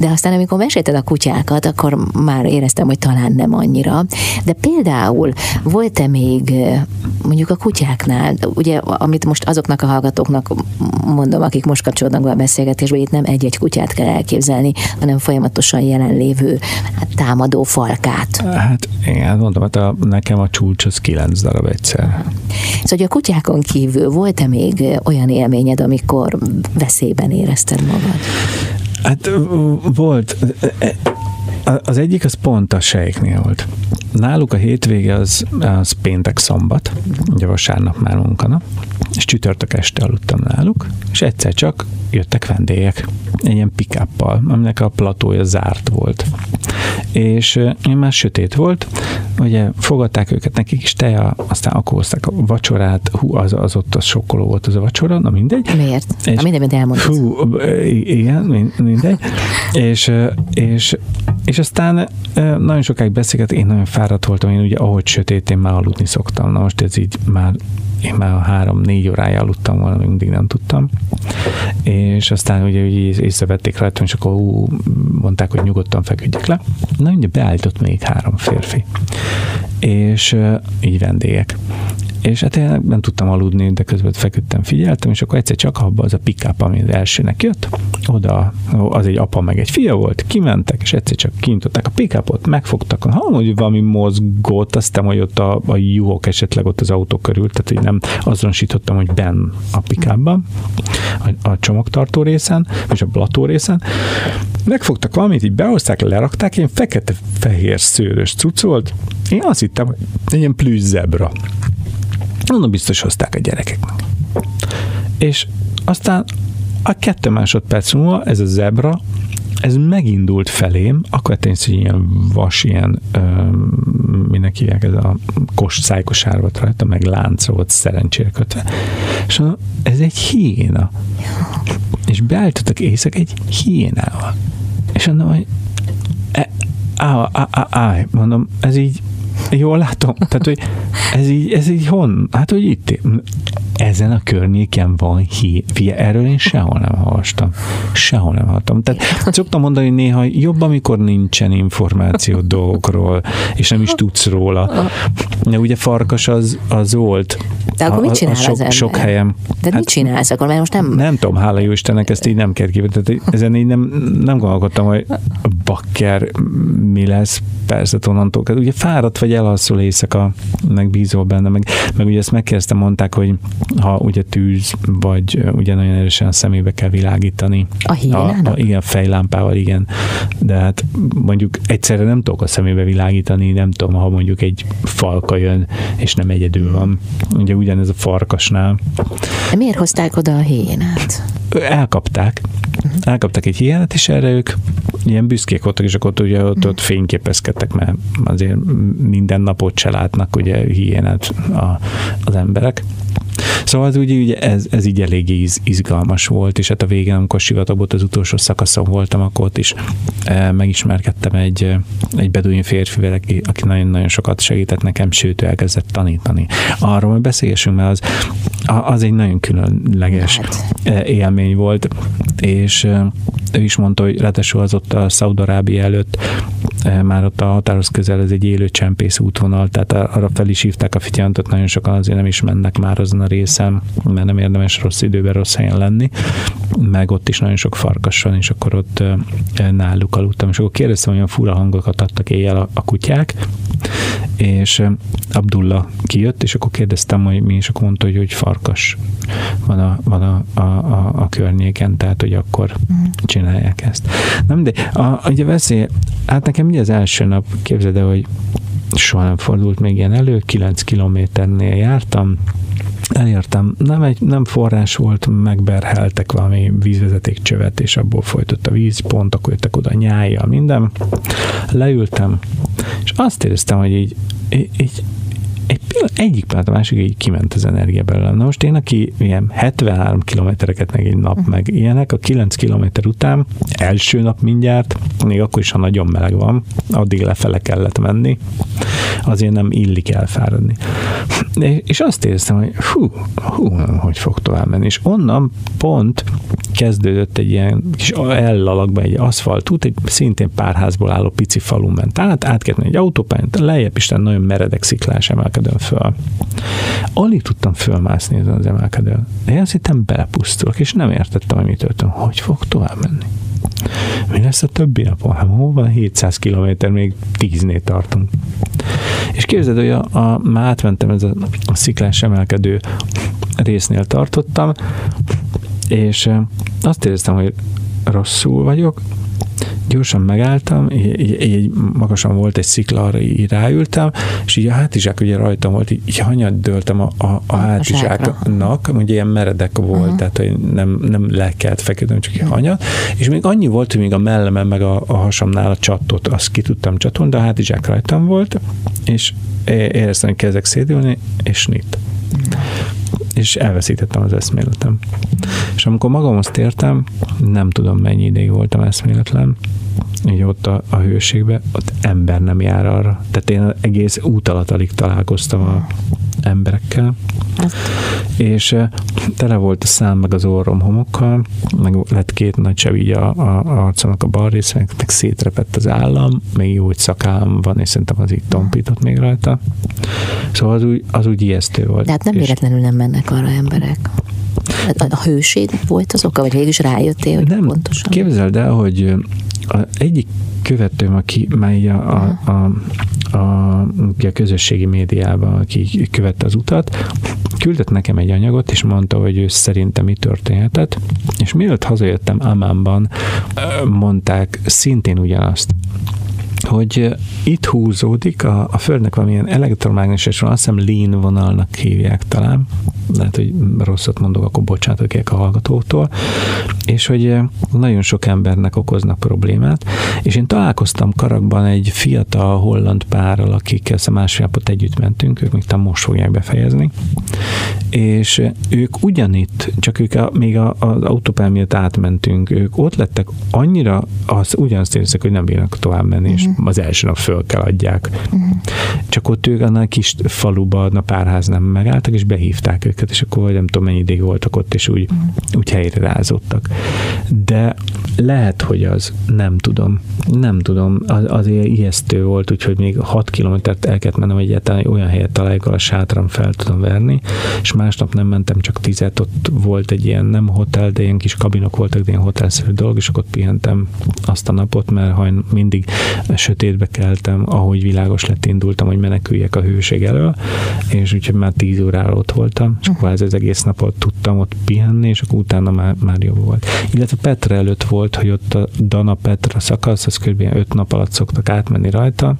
de aztán amikor mesélted a kutyákat, akkor már éreztem, hogy talán nem annyira. De például volt-e még mondjuk a kutyáknál, ugye amit most azoknak a hallgatóknak mondom, akik most kapcsolódnak be a beszélgetésbe, itt nem egy-egy kutyát kell elképzelni, hanem folyamatosan jelenlévő hát, támadó falkát.
Hát Hát igen, mondom, hát a, nekem a csúcs az kilenc darab egyszer.
Szóval a kutyákon kívül volt-e még olyan élményed, amikor veszélyben érezted magad?
Hát volt. Az egyik az pont a sejknél volt. Náluk a hétvége az, az péntek szombat, ugye vasárnap már munkanap, és csütörtök este aludtam náluk, és egyszer csak jöttek vendégek, egy ilyen pikáppal, aminek a platója zárt volt. És én már sötét volt, ugye fogadták őket, nekik is teja, aztán akkor hozták a vacsorát, hú, az, az ott az sokkoló volt az a vacsora, na mindegy.
Miért? És, na mindegy, elmondtad. Hú,
igen, mindegy. és, és, és aztán nagyon sokáig beszélget, én nagyon fáradt voltam, én ugye ahogy sötét, én már aludni szoktam. Na most ez így már én már három-négy órája aludtam volna, mindig nem tudtam. És aztán ugye, ugye észrevették rajtam, és akkor ú, mondták, hogy nyugodtan feküdjek le. Na, ugye beállított még három férfi. És így vendégek és hát én nem tudtam aludni, de közben feküdtem, figyeltem, és akkor egyszer csak abba az a pick ami az elsőnek jött, oda az egy apa meg egy fia volt, kimentek, és egyszer csak kinyitották a pick megfogtak, ha hogy valami mozgott, aztán, hogy ott a, a juhok esetleg ott az autó körül, tehát hogy nem azonosítottam, hogy ben a pick a, a csomagtartó részen, és a blató részen, megfogtak valamit, így behozták, lerakták, ilyen fekete-fehér szőrös cucc volt, én azt hittem, hogy egy ilyen plüss zebra. Mondom, biztos hozták a gyerekeknek. És aztán a kettő másodperc múlva ez a zebra, ez megindult felém, akkor tényleg ilyen vas, ilyen, ö, minek hívják, ez a kos, szájkosár volt rajta, meg lánc volt szerencsére kötve. És ez egy hiéna. És beállítottak éjszak egy hiénával. És mondom, hogy e, á, á, á, á, mondom, ez így Jól látom? Tehát, hogy ez így, ez így hon? Hát, hogy itt ezen a környéken van. Fie, erről én sehol nem hallottam. Sehol nem hallottam. Tehát szoktam mondani néha, jobb, amikor nincsen információ dolgokról, és nem is tudsz róla. De ugye farkas az, az volt.
De akkor mit csinál a, a
sok,
az
sok helyem.
De hát, mit csinálsz akkor? Mert most nem...
Nem tudom, hála jó Istennek, ezt így nem kell kívül. Tehát ezen így nem, nem gondolkodtam, hogy bakker mi lesz, persze onnantól. Ugye fáradt vagy elalszol éjszaka, meg bízol benne, meg, meg ugye ezt megkérdeztem, mondták, hogy ha ugye tűz, vagy ugye nagyon erősen a szemébe kell világítani.
A A, a,
igen, fejlámpával, igen. De hát mondjuk egyszerre nem tudok a szemébe világítani, nem tudom, ha mondjuk egy falka jön, és nem egyedül van. Ugye ugyanez a farkasnál.
De miért hozták oda a héjénát?
Elkapták. Elkaptak egy hiánat, és erre ők ilyen büszkék voltak, és akkor ott ugye ott, ott fényképezkedtek, mert azért minden napot se látnak ugye hiénát a, az emberek. Szóval az úgy, ugye ez, ez így elég iz, izgalmas volt, és hát a végén, amikor sivatagból az utolsó szakaszon voltam, akkor ott is e, megismerkedtem egy, egy beduin férfivel, aki, aki nagyon-nagyon sokat segített nekem, sőt, ő elkezdett tanítani. Arról beszélgessünk, mert az, az egy nagyon különleges hát. élmény volt, és ő is mondta, hogy ráadásul az ott a Szaudarábia előtt már ott a határoz közel ez egy élő csempész útvonal, tehát arra fel is hívták a fityantot, nagyon sokan azért nem is mennek már azon a részen, mert nem érdemes rossz időben rossz helyen lenni, meg ott is nagyon sok farkas van, és akkor ott náluk aludtam, és akkor kérdeztem, hogy olyan fura hangokat adtak éjjel a, a kutyák, és Abdullah kijött, és akkor kérdeztem, hogy mi, és akkor mondta, hogy, hogy farkas van a, van a, a, a, a környéken, tehát hogy akkor csinálják ezt. Nem, de a, ugye veszély, hát nekem mi az első nap, képzeld el, hogy soha nem fordult még ilyen elő, 9 kilométernél jártam, elértem, nem, egy, nem forrás volt, megberheltek valami vízvezeték csövet, és abból folytott a víz, pontok jöttek oda nyájjal, minden. Leültem, és azt éreztem, hogy így, így, így egy pillanat, egyik pillanat a másik így kiment az energia belőle. Na most én, aki ilyen 73 kilométereket meg egy nap, meg ilyenek, a 9 kilométer után, első nap mindjárt, még akkor is, ha nagyon meleg van, addig lefele kellett menni, azért nem illik elfáradni. És azt éreztem, hogy hú, hú, hogy fog tovább menni. És onnan pont kezdődött egy ilyen kis ellalakba egy aszfaltút, egy szintén pár házból álló pici falun ment át, át kellett egy autópályán, lejjebb is nagyon meredek sziklás emelkedőn föl. Alig tudtam fölmászni ezen az emelkedőn. De én azt hittem belepusztulok, és nem értettem, hogy mi történt. Hogy fog tovább menni? Mi lesz a többi napon? Hát hol van 700 kilométer, még 10-nél tartunk. És képzeld, hogy a, a, már átmentem ez a, a sziklás emelkedő résznél tartottam, és azt éreztem, hogy rosszul vagyok, gyorsan megálltam, így, így, így magasan volt egy szikla, arra így ráültem, és így a hátizsák ugye rajtam volt, így, így hanyat dőltem a, a, a hátizsáknak, ugye ilyen meredek volt, uh-huh. tehát hogy nem, nem le kellett feküdnöm, csak egy hanyat, és még annyi volt, hogy még a mellemen meg a, a hasamnál a csattot, azt ki tudtam csatolni, de a hátizsák rajtam volt, és éreztem, hogy kezdek szédülni, és nit és elveszítettem az eszméletem. És amikor magamhoz tértem, nem tudom mennyi ideig voltam eszméletlen, így ott a, a hőségben, ott ember nem jár arra. Tehát én egész út alatt alig találkoztam a emberekkel, és tele volt a szám meg az orrom homokkal, meg lett két nagy sev így a, a, a arcomnak a bal része, meg, meg szétrepett az állam, még jó, hogy szakám van, és szerintem az így tompított még rajta. Szóval az úgy, az úgy ijesztő volt.
De hát nem véletlenül nem mennek arra emberek. A hőség volt az oka, vagy végül is rájöttél, hogy
nem,
pontosan?
Képzeld el, hogy a egyik követőm, aki már a, a, a, a, a közösségi médiában, aki követte az utat, küldött nekem egy anyagot, és mondta, hogy ő szerintem mi történhetett, és mielőtt hazajöttem Amánban, mondták szintén ugyanazt hogy itt húzódik a, a Földnek valamilyen elektromágneses, azt hiszem lean vonalnak hívják talán, lehet, hogy rosszat mondok, akkor bocsánatok a hallgatótól, és hogy nagyon sok embernek okoznak problémát, és én találkoztam Karakban egy fiatal holland párral, akik ezt a másfél napot együtt mentünk, ők még talán most fogják befejezni, és ők ugyanitt, csak ők a, még a, az autópál miatt átmentünk, ők ott lettek annyira, az ugyanazt érzek, hogy nem bírnak tovább menni, uh-huh. és mhm. Az első nap föl kell adják. Uh-huh. Csak ott ők annál kis faluba, a párház nem megálltak, és behívták őket, és akkor nem tudom mennyi ideig voltak ott, és úgy, uh-huh. úgy helyre rázottak. De lehet, hogy az, nem tudom. Nem tudom, az, azért ijesztő volt, úgyhogy még 6 kilométert el kellett mennem egyáltalán, hogy olyan helyet találjuk, ahol a sátram fel tudom verni, és másnap nem mentem csak tizet, ott volt egy ilyen nem hotel, de ilyen kis kabinok voltak, de ilyen hotelszerű dolog, és akkor pihentem azt a napot, mert hajn mindig sötétbe keltem, ahogy világos lett, indultam, hogy meneküljek a hőség elől, és úgyhogy már tíz órára ott voltam, és akkor ez az egész napot tudtam ott pihenni, és akkor utána már, már jobb volt. Illetve Petra előtt volt, hogy ott a Dana Petra szakasz, az kb. öt nap alatt szoktak átmenni rajta,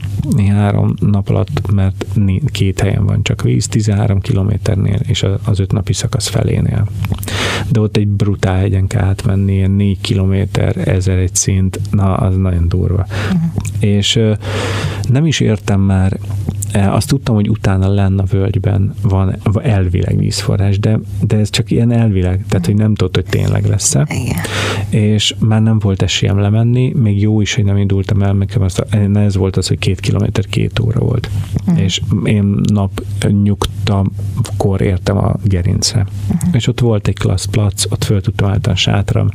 három nap alatt, mert két helyen van csak víz, 13 kilométernél, és az öt napi szakasz felénél. De ott egy brutál hegyen kell átmenni, ilyen négy kilométer, ezer egy szint, na, az nagyon durva. Uh-huh. És nem is értem már azt tudtam, hogy utána lenne a völgyben van elvileg vízforrás, de, de ez csak ilyen elvileg, tehát hogy nem tudod, hogy tényleg lesz-e. Igen. És már nem volt esélyem lemenni, még jó is, hogy nem indultam el, nekem az, ez volt az, hogy két kilométer két óra volt. Uh-huh. És én nap nyugtakor értem a gerincre. Uh-huh. És ott volt egy klassz plac, ott föl tudtam állítani a sátram,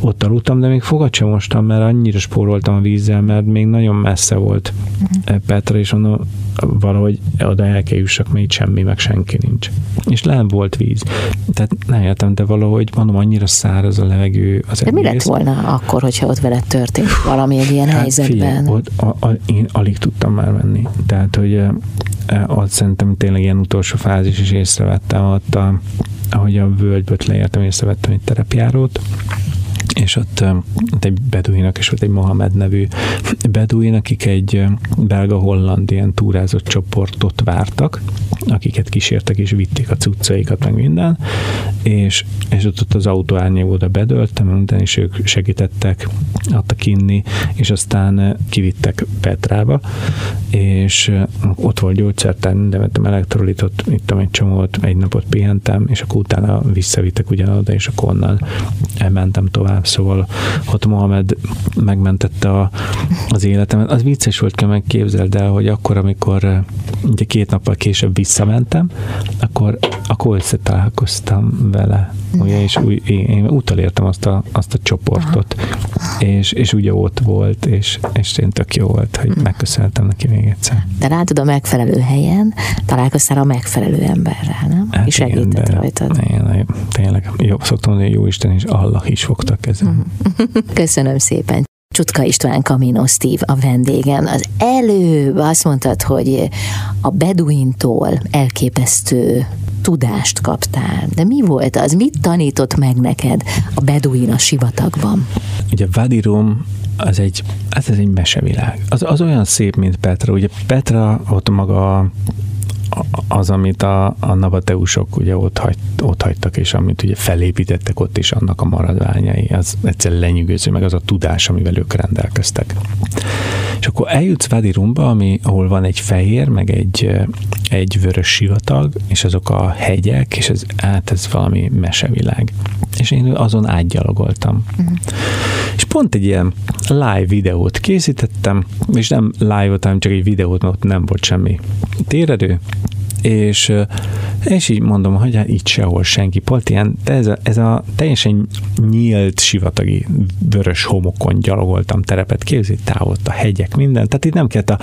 ott aludtam, de még fogat sem mostam, mert annyira spóroltam a vízzel, mert még nagyon messze volt uh-huh. Petra, és mondom, valahogy oda el kell jussak, mert itt semmi, meg senki nincs. És nem volt víz. Tehát nem értem, de valahogy mondom, annyira száraz a levegő. Az
de egész. mi lett volna akkor, hogyha ott veled történt valami egy ilyen hát helyzetben? Figyelj,
ott, a, a, én alig tudtam már menni. Tehát, hogy ott szerintem tényleg ilyen utolsó fázis is észrevettem ott, a, ahogy a völgyből leértem, észrevettem egy terepjárót, és ott, ott egy beduinak, és ott egy Mohamed nevű beduin, akik egy belga-holland ilyen túrázott csoportot vártak, akiket kísértek és vitték a cuccaikat, meg minden, és, és ott, ott az autó árnyékóda bedöltem, minden, és ők segítettek, adtak inni, és aztán kivittek Petrába, és ott volt gyógyszertár, minden vettem elektrolitot, ittam egy csomót, egy napot pihentem, és akkor utána visszavittek ugyanoda, és akkor onnan elmentem tovább, szóval ott Mohamed megmentette a, az életemet. Az vicces volt, kell megképzeld el, hogy akkor, amikor ugye két nappal később visszamentem, akkor, akkor összetalálkoztam vele, ugye, és új, én, utalértem azt a, azt a csoportot. és, és ugye ott volt, és, és én tök jó volt, hogy mm. megköszönhetem neki még egyszer.
De látod a megfelelő helyen, találkoztál a megfelelő emberrel, nem? Hát és segített igen, rajtad.
Tényleg, tényleg, jó, szoktam mondani, jó Isten és Allah is fogtak ezen.
Köszönöm szépen. Csutka István Kamino Steve a vendégem. Az előbb azt mondtad, hogy a Beduintól elképesztő tudást kaptál. De mi volt az? Mit tanított meg neked a Beduin a sivatagban?
Ugye Vadirum az egy, ez egy mesevilág. Az, az olyan szép, mint Petra. Ugye Petra ott maga az, amit a, a navateusok ugye ott, hagy, ott hagytak, és amit ugye felépítettek ott is annak a maradványai, az egyszer lenyűgöző, meg az a tudás, amivel ők rendelkeztek. És akkor eljutsz Rumba, ami, ahol van egy fehér, meg egy, egy vörös sivatag, és azok a hegyek, és ez, hát ez valami mesevilág. És én azon átgyalogoltam. Uh-huh. És pont egy ilyen live videót készítettem, és nem live hanem csak egy videót, mert ott nem volt semmi téredő, és, és így mondom, hogy hát itt sehol senki. Pont ilyen, de ez a, ez a teljesen nyílt sivatagi vörös homokon gyalogoltam terepet, képzeld, távott a hegyek, minden. Tehát itt nem kellett a...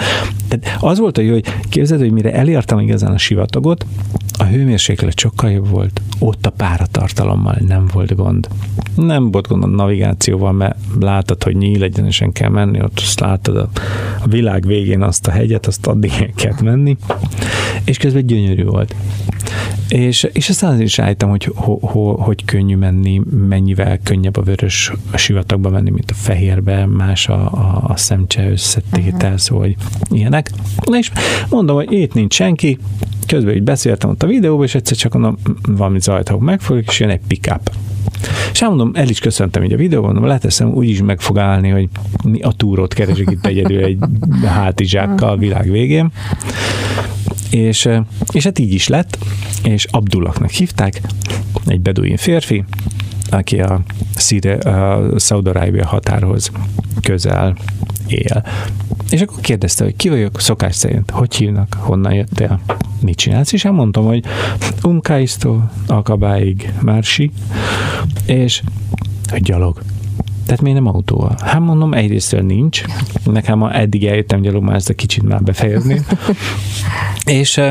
Tehát az volt a jó, hogy képzeld, hogy mire elértem igazán a sivatagot, a hőmérséklet sokkal jobb volt, ott a páratartalommal nem volt gond. Nem volt gond a navigációval, mert látod, hogy nyíl egyenesen kell menni, ott azt látod a, a világ végén azt a hegyet, azt addig kell menni, és közben gyönyörű volt. És, és aztán is állítom, hogy ho, ho, hogy könnyű menni, mennyivel könnyebb a vörös a sivatagba menni, mint a fehérbe, más a, a, a szemcse összetétel, uh-huh. szóval hogy ilyenek. És mondom, hogy itt nincs senki, közben így beszéltem ott a videóban, és egyszer csak mondom, valami zajt megfogok, és jön egy pick-up. És mondom, el is köszöntem így a videóban, mondom, leteszem, úgyis meg fog állni, hogy mi a túrót keresik itt egyedül egy hátizsákkal a világ végén. És, és hát így is lett, és Abdullaknak hívták, egy beduin férfi, aki a, a Szaudarábia határhoz közel él. És akkor kérdezte, hogy ki vagyok szokás szerint, hogy hívnak, honnan jöttél, mit csinálsz, és elmondtam, hogy Umkaisztó, Alkabáig, Mársi, és hogy gyalog. Tehát miért nem autóval? Hát mondom, egyrészt nincs. Nekem ma eddig eljöttem gyalog, ezt a kicsit már befejezni. és,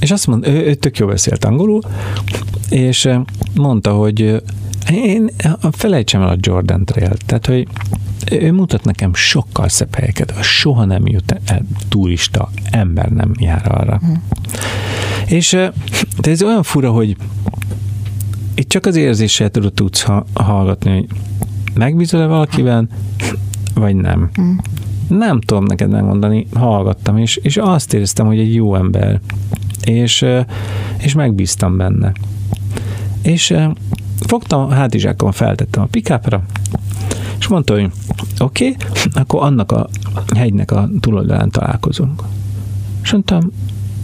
és azt mondta, ő, ő tök jó beszélt angolul, és mondta, hogy én felejtsem el a Jordan Trail, tehát, hogy ő mutat nekem sokkal szebb helyeket, soha nem jut el turista, ember nem jár arra. Mm. És de ez olyan fura, hogy itt csak az érzéssel tudod tudsz ha, hallgatni, hogy megbízol-e valakiben, vagy nem. Mm. Nem tudom neked megmondani, hallgattam, és, és azt éreztem, hogy egy jó ember, és, és megbíztam benne. És fogtam a hátizsákon, feltettem a pikápra, és mondta, hogy oké, okay, akkor annak a hegynek a túloldalán találkozunk. És mondtam,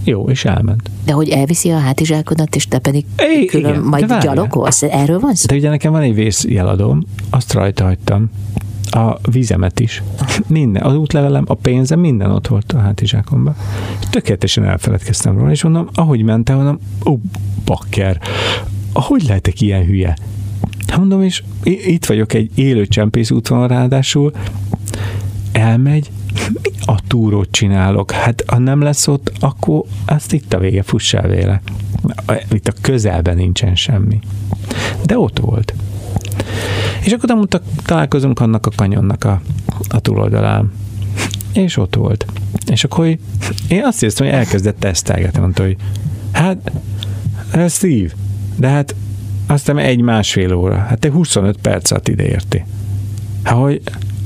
jó, és elment.
De hogy elviszi a hátizsákodat, és te pedig é, külön igen, majd gyalogolsz? Erről van szó?
De ugye nekem van egy vészjeladóm, azt rajta hagytam. A vízemet is. Minden. Az útlevelem, a pénzem, minden ott volt a hátizsákomban. Tökéletesen elfeledkeztem róla, és mondom, ahogy mentem, mondom, ó, bakker, hogy lehetek ilyen hülye? Hát mondom, és itt vagyok egy élő csempész útvonal ráadásul, elmegy, a túrót csinálok. Hát ha nem lesz ott, akkor azt itt a vége, fussál véle. Itt a közelben nincsen semmi. De ott volt. És akkor mondtak, találkozunk annak a kanyonnak a, a túloldalán. És ott volt. És akkor én azt éreztem, hogy elkezdett tesztelgetni, mondta, hogy hát, Steve, de hát aztán egy másfél óra. Hát te 25 perc alatt ide érti. Hát hogy?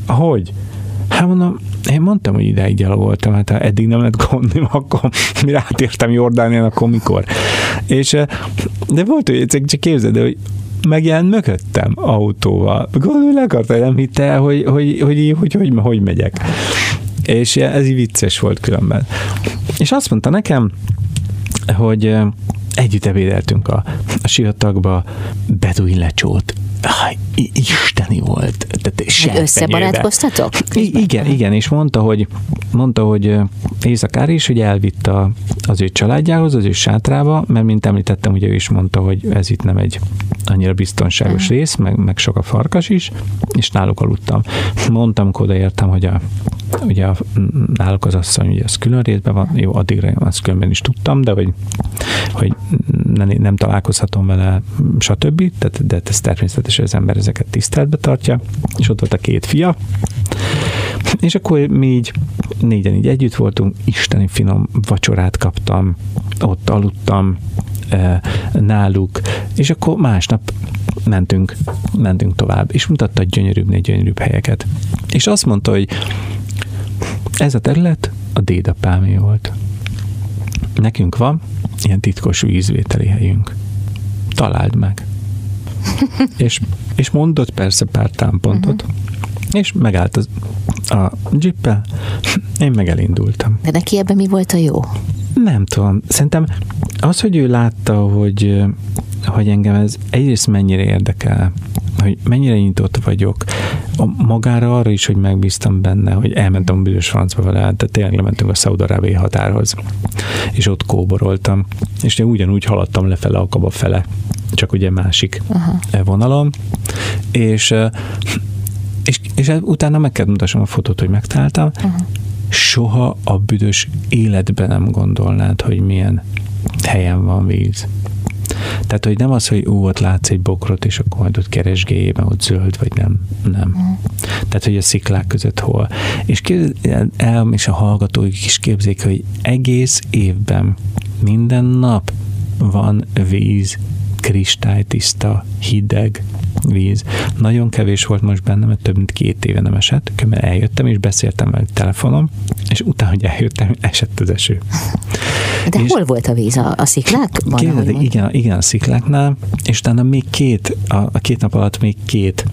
Hogy? Hát mondom, én mondtam, hogy ideig gyalogoltam, hát ha eddig nem lett gond, akkor mire átértem Jordánián, akkor mikor. És, eh, de volt, hogy csak képzeld, hogy megjelent mögöttem autóval. Gondolom, le akarta, nem hitte el, hogy, hogy, hogy, hogy, hogy, hogy megyek. És ez így vicces volt különben. És azt mondta nekem, hogy eh, együtt ebédeltünk a, a sivatagba, beduin lecsót isteni volt.
Tehát összebarátkoztatok?
I- igen, igen, és mondta, hogy mondta, hogy Északár is, hogy elvitte az ő családjához, az ő sátrába, mert mint említettem, ugye ő is mondta, hogy ez itt nem egy annyira biztonságos uh-huh. rész, meg, meg sok a farkas is, és náluk aludtam. Mondtam, amikor odaértem, hogy a, ugye a, náluk az asszony, ugye az külön részben van, jó, addigra azt különben is tudtam, de hogy, hogy nem, nem találkozhatom vele, stb. Tehát, de ez természetes, hogy az ember ezeket tiszteletbe tartja, és ott volt a két fia, és akkor mi így négyen így együtt voltunk, isteni finom vacsorát kaptam, ott aludtam, náluk, és akkor másnap mentünk, mentünk tovább, és mutatta gyönyörűbbnél gyönyörűbb helyeket. És azt mondta, hogy ez a terület a dédapámé volt. Nekünk van ilyen titkos vízvételi helyünk. Találd meg. és, és mondott persze pár támpontot. Uh-huh. És megállt az, a jeeppel, én meg elindultam.
De neki ebben mi volt a jó?
Nem tudom. Szerintem az, hogy ő látta, hogy, hogy engem ez egyrészt mennyire érdekel, hogy mennyire nyitott vagyok, a, magára arra is, hogy megbíztam benne, hogy elmentem a büdös francba vele, tehát tényleg lementünk a Szaudarábiai határhoz, és ott kóboroltam, és én ugyanúgy haladtam lefele a kaba fele, csak ugye másik Aha. vonalon, és és, és utána meg kell mutassam a fotót, hogy megtaláltam, uh-huh. Soha a büdös életben nem gondolnád, hogy milyen helyen van víz. Tehát, hogy nem az, hogy ú, ott látsz egy bokrot, és akkor majd ott keresgéljében, ott zöld, vagy nem. Nem. Uh-huh. Tehát, hogy a sziklák között hol. És, képz, el, és a hallgatóik is képzik, hogy egész évben, minden nap van víz, kristálytiszta, hideg, víz. Nagyon kevés volt most bennem, mert több mint két éve nem esett, mert eljöttem és beszéltem vele telefonom, és utána, hogy eljöttem, esett az eső.
De és hol volt a víz? A, a sziklákban?
Kérdez, igen, igen, a szikláknál, és utána még két, a, a két nap alatt még két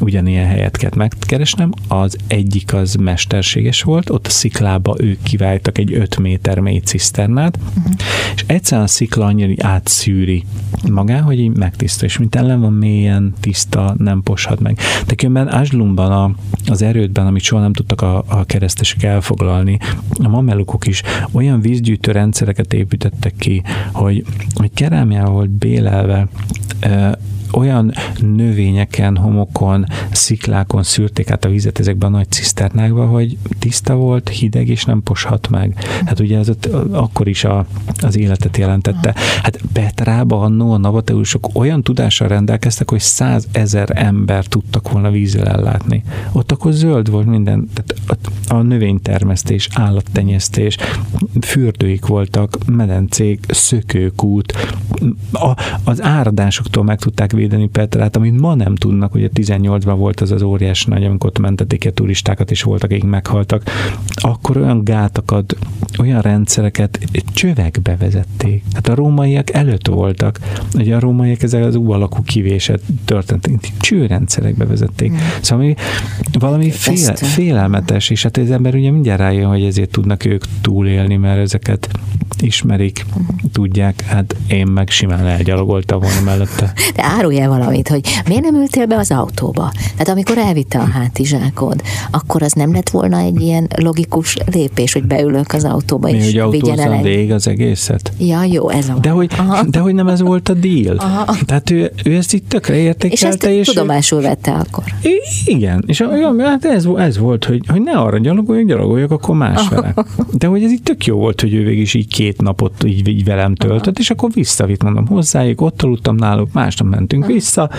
ugyanilyen helyet kellett megkeresnem. Az egyik az mesterséges volt, ott a sziklába ők kiváltak egy 5 méter mély ciszternát, uh-huh. és egyszerűen a szikla annyira átszűri magán, hogy így megtiszta, és mint ellen van mélyen, tiszta, nem poshat meg. De különben Ázslumban, a, az erődben, amit soha nem tudtak a, a keresztesek elfoglalni, a mamelukok is olyan vízgyűjtő rendszereket építettek ki, hogy, hogy kerámiával bélelve olyan növényeken, homokon, sziklákon szűrték át a vizet ezekben a nagy ciszternákba, hogy tiszta volt, hideg és nem poshat meg. Hát ugye ez ott, akkor is a, az életet jelentette. Hát Petrába annó a navateusok olyan tudással rendelkeztek, hogy százezer ember tudtak volna vízzel ellátni. Ott akkor zöld volt minden, tehát a növénytermesztés, állattenyésztés, fürdőik voltak, medencék, szökőkút, a, az áradásoktól meg tudták védeni Petrát, amit ma nem tudnak, ugye 18-ban volt az az óriás nagy, amikor ott mentették a turistákat, és voltak, akik meghaltak, akkor olyan gátakat, olyan rendszereket csövekbe vezették. Hát a rómaiak előtt voltak, ugye a rómaiak ezek az új alakú kivéset történtek, csőrendszerekbe vezették. Mm. Szóval valami, fél, félelmetes, és hát az ember ugye mindjárt rájön, hogy ezért tudnak ők túlélni, mert ezeket ismerik, mm. tudják, hát én meg simán elgyalogoltam volna mellette.
De árulj el valamit, hogy miért nem ültél be az autóba? Tehát amikor elvitte a hátizsákod, akkor az nem lett volna egy ilyen logikus lépés, hogy beülök az autóba, Mi, és
hogy vigyen el végig az egészet?
Ja, jó, ez a
de hogy, de hogy nem ez volt a deal. Aha. Tehát ő, ő ezt itt tökre értékelte.
És ezt és tudomásul vette akkor.
Igen, és hát ez, ez volt, hogy, hogy ne arra gyalogoljak, gyalogoljak, akkor más vele. De hogy ez így tök jó volt, hogy ő végig is így két napot így, így velem töltött, Aha. és akkor visszavitt, mondom hozzájuk, ott aludtam náluk, másnap mentünk Aha. vissza,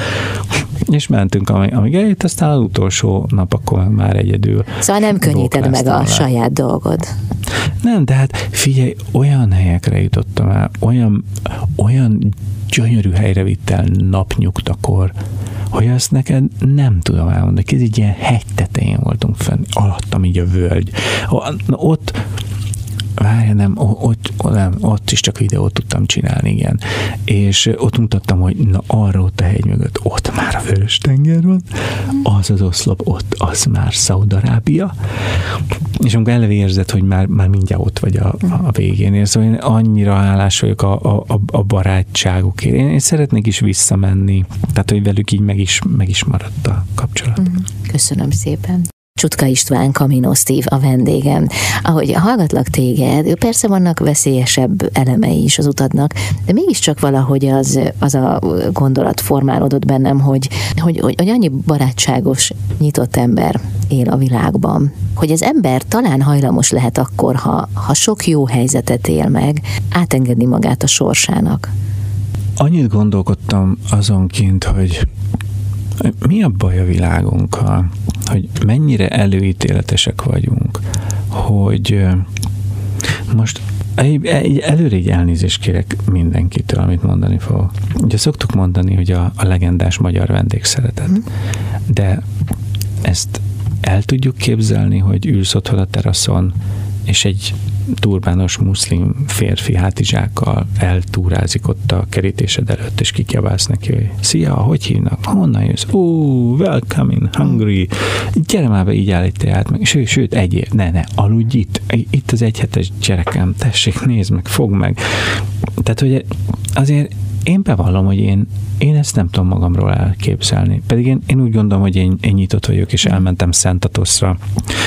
és mentünk, amíg, amíg eljött, aztán az utolsó nap akkor már egyedül.
Szóval nem könnyíted meg a le. saját dolgod.
Nem, de hát figyelj, olyan helyekre jutottam el, olyan, olyan gyönyörű helyre vitt el napnyugtakor, hogy azt neked nem tudom elmondani. Ez egy ilyen hegy tetején voltunk fenn, alattam így a völgy. Ott várj, nem, ott, nem, ott is csak videót tudtam csinálni, igen. És ott mutattam, hogy na arra ott a hegy mögött, ott már a vörös tenger van, az az oszlop, ott az már Szaudarábia. És amikor eleve érzed, hogy már, már mindjárt ott vagy a, a végén, szóval én annyira hálás vagyok a, a, a barátságukért. Én, én szeretnék is visszamenni, tehát hogy velük így meg is, meg is maradt a kapcsolat.
Köszönöm szépen. Csutka István Camino Steve a vendégem. Ahogy hallgatlak téged, persze vannak veszélyesebb elemei is az utadnak, de mégiscsak valahogy az, az a gondolat formálódott bennem, hogy, hogy, hogy, hogy annyi barátságos, nyitott ember él a világban, hogy az ember talán hajlamos lehet akkor, ha, ha sok jó helyzetet él meg, átengedni magát a sorsának.
Annyit gondolkodtam azonként, hogy mi a baj a világunkkal, hogy mennyire előítéletesek vagyunk, hogy most egy, előre egy elnézést kérek mindenkitől, amit mondani fogok. Ugye szoktuk mondani, hogy a, a legendás magyar vendégszeretet, mm. de ezt el tudjuk képzelni, hogy ülsz otthon a teraszon, és egy turbános muszlim férfi hátizsákkal eltúrázik ott a kerítésed előtt, és kikiabálsz neki, hogy szia, hogy hívnak? Honnan jössz? Ó, welcome in Hungary. Gyere már be, így áll egy teát meg. Sőt, sőt, egyéb, ne, ne, aludj itt. Itt az egyhetes gyerekem, tessék, nézd meg, fog meg. Tehát, hogy azért én bevallom, hogy én, én ezt nem tudom magamról elképzelni. Pedig én, én úgy gondolom, hogy én, én nyitott vagyok, és elmentem Szentatoszra,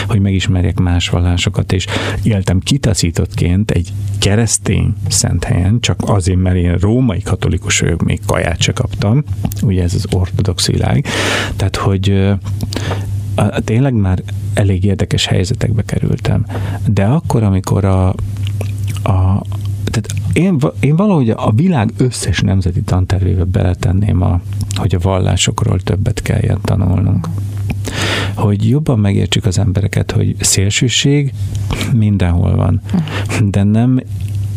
hogy megismerjek más vallásokat, és éltem kitaszítottként egy keresztény szent helyen, csak azért, mert én római katolikus vagyok, még kaját se kaptam, ugye ez az ortodox világ. Tehát, hogy tényleg már elég érdekes helyzetekbe kerültem. De akkor, amikor a, a, tehát én, én valahogy a világ összes nemzeti tantervébe beletenném, a, hogy a vallásokról többet kelljen tanulnunk. Hogy jobban megértsük az embereket, hogy szélsőség mindenhol van, de nem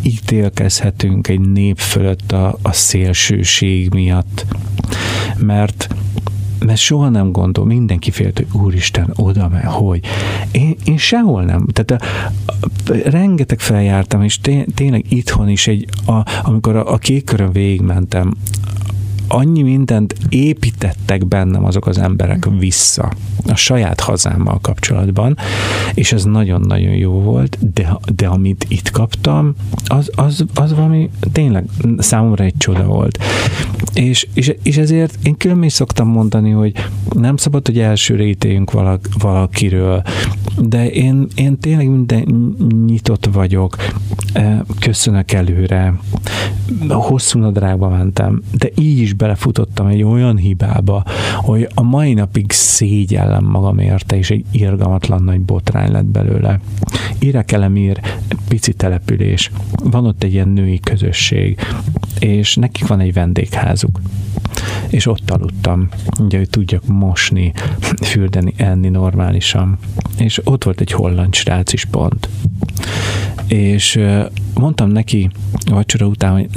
ítélkezhetünk egy nép fölött a, a szélsőség miatt, mert mert soha nem gondol, mindenki félt, hogy úristen, oda megy, hogy. Én, én sehol nem. Tehát a, a, rengeteg feljártam, és té, tényleg itthon is egy, a, amikor a, a kék körön végigmentem, annyi mindent építettek bennem azok az emberek vissza a saját hazámmal kapcsolatban, és ez nagyon-nagyon jó volt, de, de amit itt kaptam, az, az, az valami tényleg számomra egy csoda volt. És, és, és ezért én különben is szoktam mondani, hogy nem szabad, hogy elsőre ítéljünk valak, valakiről, de én, én tényleg minden nyitott vagyok, köszönök előre, hosszú nadrágba mentem, de így is belefutottam egy olyan hibába, hogy a mai napig szégyellem magam érte, és egy irgalmatlan nagy botrány lett belőle. Irekelemír, pici település, van ott egy ilyen női közösség, és nekik van egy vendégházuk és ott aludtam, ugye, hogy tudjak mosni, fürdeni, enni normálisan. És ott volt egy holland srác is pont. És mondtam neki a vacsora után, hogy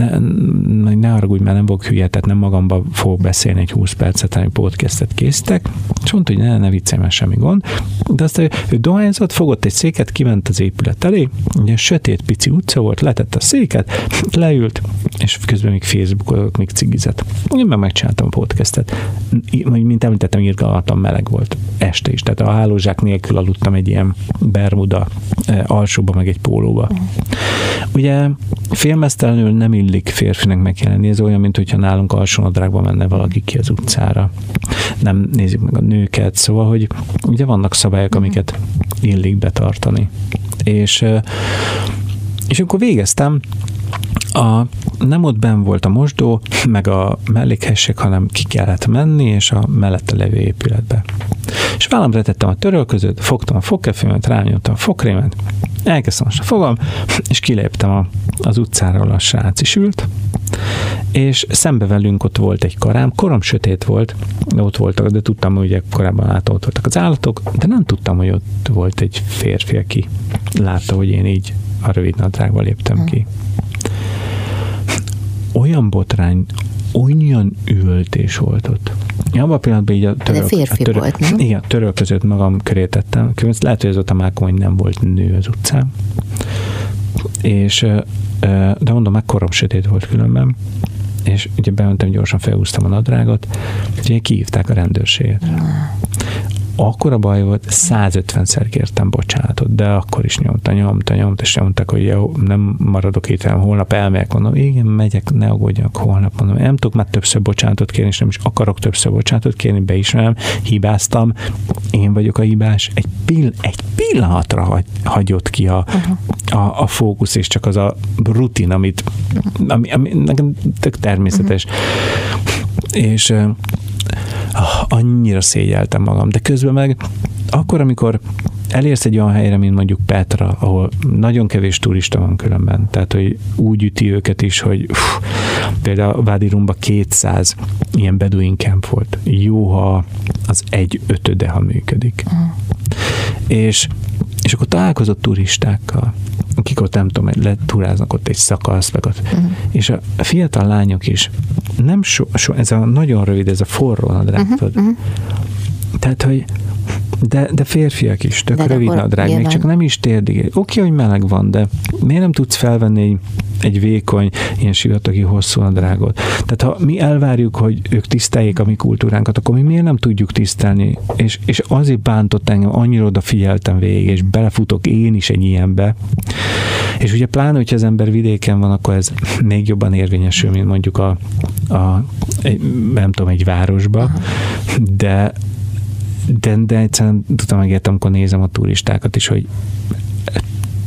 ne, ne haragudj, mert nem vagyok hülye, nem magamba fogok beszélni egy 20 percet, hanem podcastet készítek, és mondta, hogy ne, ne viccelj, mert semmi gond. De aztán ő dohányzott, fogott egy széket, kiment az épület elé, ugye sötét pici utca volt, letett a széket, leült, és közben még Facebookolott, még cigizett. Én meg megcsináltam a podcastet. Mint említettem, irgalmatlan meleg volt este is, tehát a hálózsák nélkül aludtam egy ilyen bermuda eh, alsóba, meg egy pólóba. Ugye filmesztelenül nem illik férfinek megjelenni, ez olyan, mint hogyha nálunk alsónadrágban menne valaki ki az utcára. Nem nézik meg a nőket, szóval, hogy ugye vannak szabályok, mhm. amiket illik betartani. És, és akkor végeztem, a, nem ott ben volt a mosdó, meg a mellékhelység, hanem ki kellett menni, és a mellette levő épületbe. És vállamra tettem a törölközőt, fogtam a fogkefőmet, rányomtam a fogkrémet, elkezdtem most a fogam, és kiléptem a, az utcáról, a srác is ült, és szembe velünk ott volt egy karám, korom sötét volt, de ott voltak, de tudtam, hogy ugye korábban látom, ott voltak az állatok, de nem tudtam, hogy ott volt egy férfi, aki látta, hogy én így a rövid nadrágban léptem ki. Olyan botrány, olyan ültés volt ott. Ja, abban a pillanatban így a török,
De férfi
a török,
volt, nem?
Igen, a török között magam köré tettem. Lehet, hogy azóta már hogy nem volt nő az utcán. és de mondom, megkorom sötét volt különben, és ugye bementem, gyorsan felhúztam a nadrágot, ugye kihívták a rendőrséget akkor a baj volt, 150-szer kértem bocsánatot, de akkor is nyomta, nyomta, nyomta, és nyomtak, hogy jó, nem maradok itt, hanem holnap elmegyek, mondom, igen, megyek, ne aggódjak, holnap mondom, nem tudok már többször bocsánatot kérni, és nem is akarok többször bocsánatot kérni, beismerem, hibáztam, én vagyok a hibás, egy, pill, egy pillanatra hagy, hagyott ki a, uh-huh. a, a fókusz, és csak az a rutin, amit, ami, ami nekem tök természetes. Uh-huh. És annyira szégyeltem magam, de közben meg akkor, amikor elérsz egy olyan helyre, mint mondjuk Petra, ahol nagyon kevés turista van különben, tehát hogy úgy üti őket is, hogy uff, például Vádi Rumba 200 ilyen beduin camp volt. Jó, ha az egy ötöde, ha működik. Uh. És, és akkor találkozott turistákkal, akik ott nem tudom, letúráznak ott egy szakasz, meg ott. Uh-huh. És a fiatal lányok is nem so, so, ez a nagyon rövid, ez a forró nadrág, uh-huh. uh-huh. Tehát, hogy de, de férfiak is, tök de rövid nadrág, még csak nem is térdig. Oké, okay, hogy meleg van, de miért nem tudsz felvenni egy, egy vékony, ilyen sivatagi hosszú nadrágot? Tehát ha mi elvárjuk, hogy ők tiszteljék a mi kultúránkat, akkor mi miért nem tudjuk tisztelni? És, és azért bántott engem, annyira odafigyeltem végig, és belefutok én is egy ilyenbe. És ugye pláne, hogyha az ember vidéken van, akkor ez még jobban érvényesül, mint mondjuk a, a egy, nem tudom, egy városba, de de, de egyszerűen tudom megértem, amikor nézem a turistákat is, hogy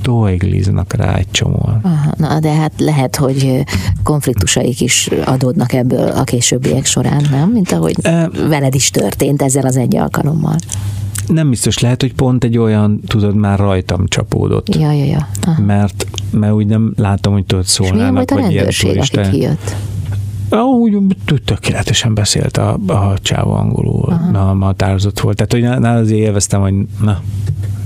toigliznak rá egy csomóan.
Aha, na, de hát lehet, hogy konfliktusaik is adódnak ebből a későbbiek során, nem? Mint ahogy e, veled is történt ezzel az egy alkalommal.
Nem biztos, lehet, hogy pont egy olyan, tudod, már rajtam csapódott.
Ja, ja, ja.
Mert, mert úgy nem látom, hogy tudod szólnának. És milyen
volt a rendőrség, kijött?
Úgy tökéletesen beszélt a, a csávó angolul, a, a határozott volt. Tehát, hogy nála azért élveztem, hogy na,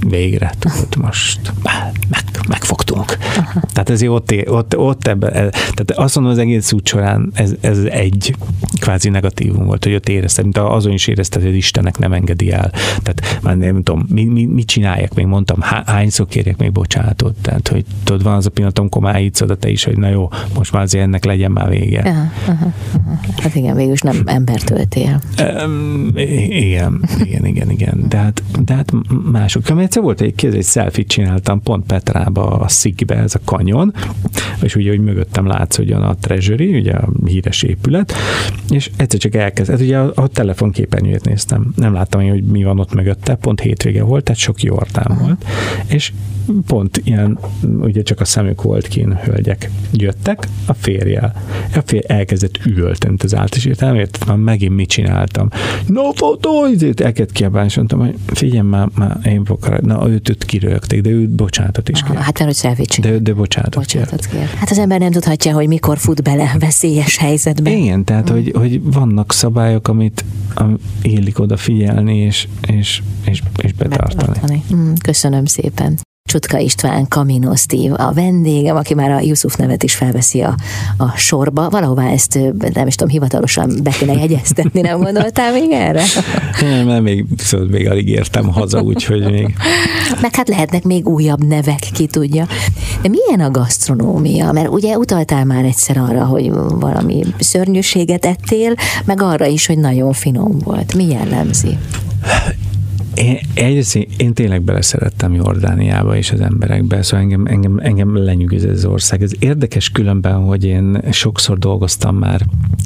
végre, tudod, most meg, megfogtunk. Aha. Tehát ez ott, ott, ott ebben, tehát azt mondom, az egész út során ez, ez egy kvázi negatívum volt, hogy ott éreztem, mint azon is érezted, hogy Istennek nem engedi el. Tehát már nem tudom, mi, mi, mit csinálják, még mondtam, hányszor kérjek még bocsánatot. Tehát, hogy tudod, van az a pillanat, amikor már így te is, hogy na jó, most már azért ennek legyen már vége.
Aha, aha, aha. Hát igen, végül nem embert öltél.
Um, igen, igen, igen, igen. De hát, de hát mások. Egyszer volt egy kéz, egy selfie csináltam pont Petrába, a Szigbe, ez a kanyon, és ugye, hogy mögöttem látsz, hogy a Treasury, ugye a híres épület, és egyszer csak elkezdett, ugye a, a telefonképernyőjét néztem, nem láttam, hogy mi van ott mögötte, pont hétvége volt, tehát sok Jordán volt, és pont ilyen, ugye csak a szemük volt kín, hölgyek jöttek, a férjel. A férj elkezdett üvölteni, az állt, és értem, értem, megint mit csináltam. No fotó, ezért elkezd kiabálni, és mondtam, hogy figyelj már, már én fogok, na őt, őt kirögték, de ő bocsánatot is kér.
Hát mert hogy szelvét
De, de bocsánatot,
bocsánatot kér. Hát az ember nem tudhatja, hogy mikor fut bele veszélyes helyzetbe.
Igen, tehát, mm. hogy, hogy vannak szabályok, amit, amit illik odafigyelni, és, és, és, és betartani. betartani.
Mm, köszönöm szépen. Csutka István, Camino Steve, a vendégem, aki már a Yusuf nevet is felveszi a, a sorba. Valahová ezt nem is tudom, hivatalosan be kéne jegyeztetni, nem gondoltál még erre?
Nem, nem még, szóval még alig értem haza, úgyhogy még...
Meg hát lehetnek még újabb nevek, ki tudja. De milyen a gasztronómia? Mert ugye utaltál már egyszer arra, hogy valami szörnyűséget ettél, meg arra is, hogy nagyon finom volt. Mi jellemzi?
Én, egyrészt én tényleg beleszerettem Jordániába és az emberekbe, szóval engem, engem, engem lenyűgöz ez az ország. Ez érdekes különben, hogy én sokszor dolgoztam már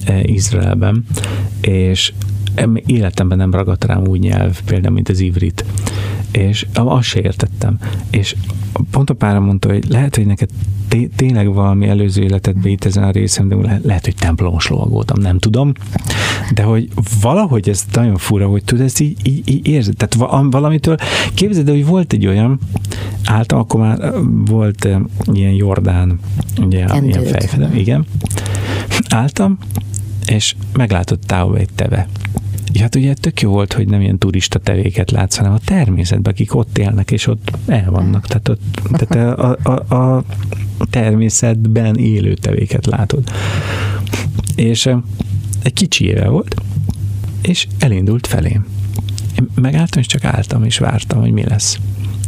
e, Izraelben, és életemben nem ragadt rám úgy nyelv, például, mint az ivrit. És azt se értettem. És pont a pára mondta, hogy lehet, hogy neked té- tényleg valami előző életedben itt ezen a részem, de le- lehet, hogy templomos lovag voltam, nem tudom, de hogy valahogy ez nagyon fura, hogy tudod, ezt így, így, így érzed. Tehát valamitől, képzeld, hogy volt egy olyan, álltam, akkor már volt ilyen Jordán, ugye, Endőt. ilyen fejfedem, igen. Álltam, és meglátott távol egy teve. Hát ugye tök jó volt, hogy nem ilyen turista tevéket látsz, hanem a természetben, akik ott élnek, és ott el vannak. Tehát, ott, tehát a, a, a természetben élő tevéket látod. És egy kicsi éve volt, és elindult felém. Én megálltam, és csak álltam, és vártam, hogy mi lesz.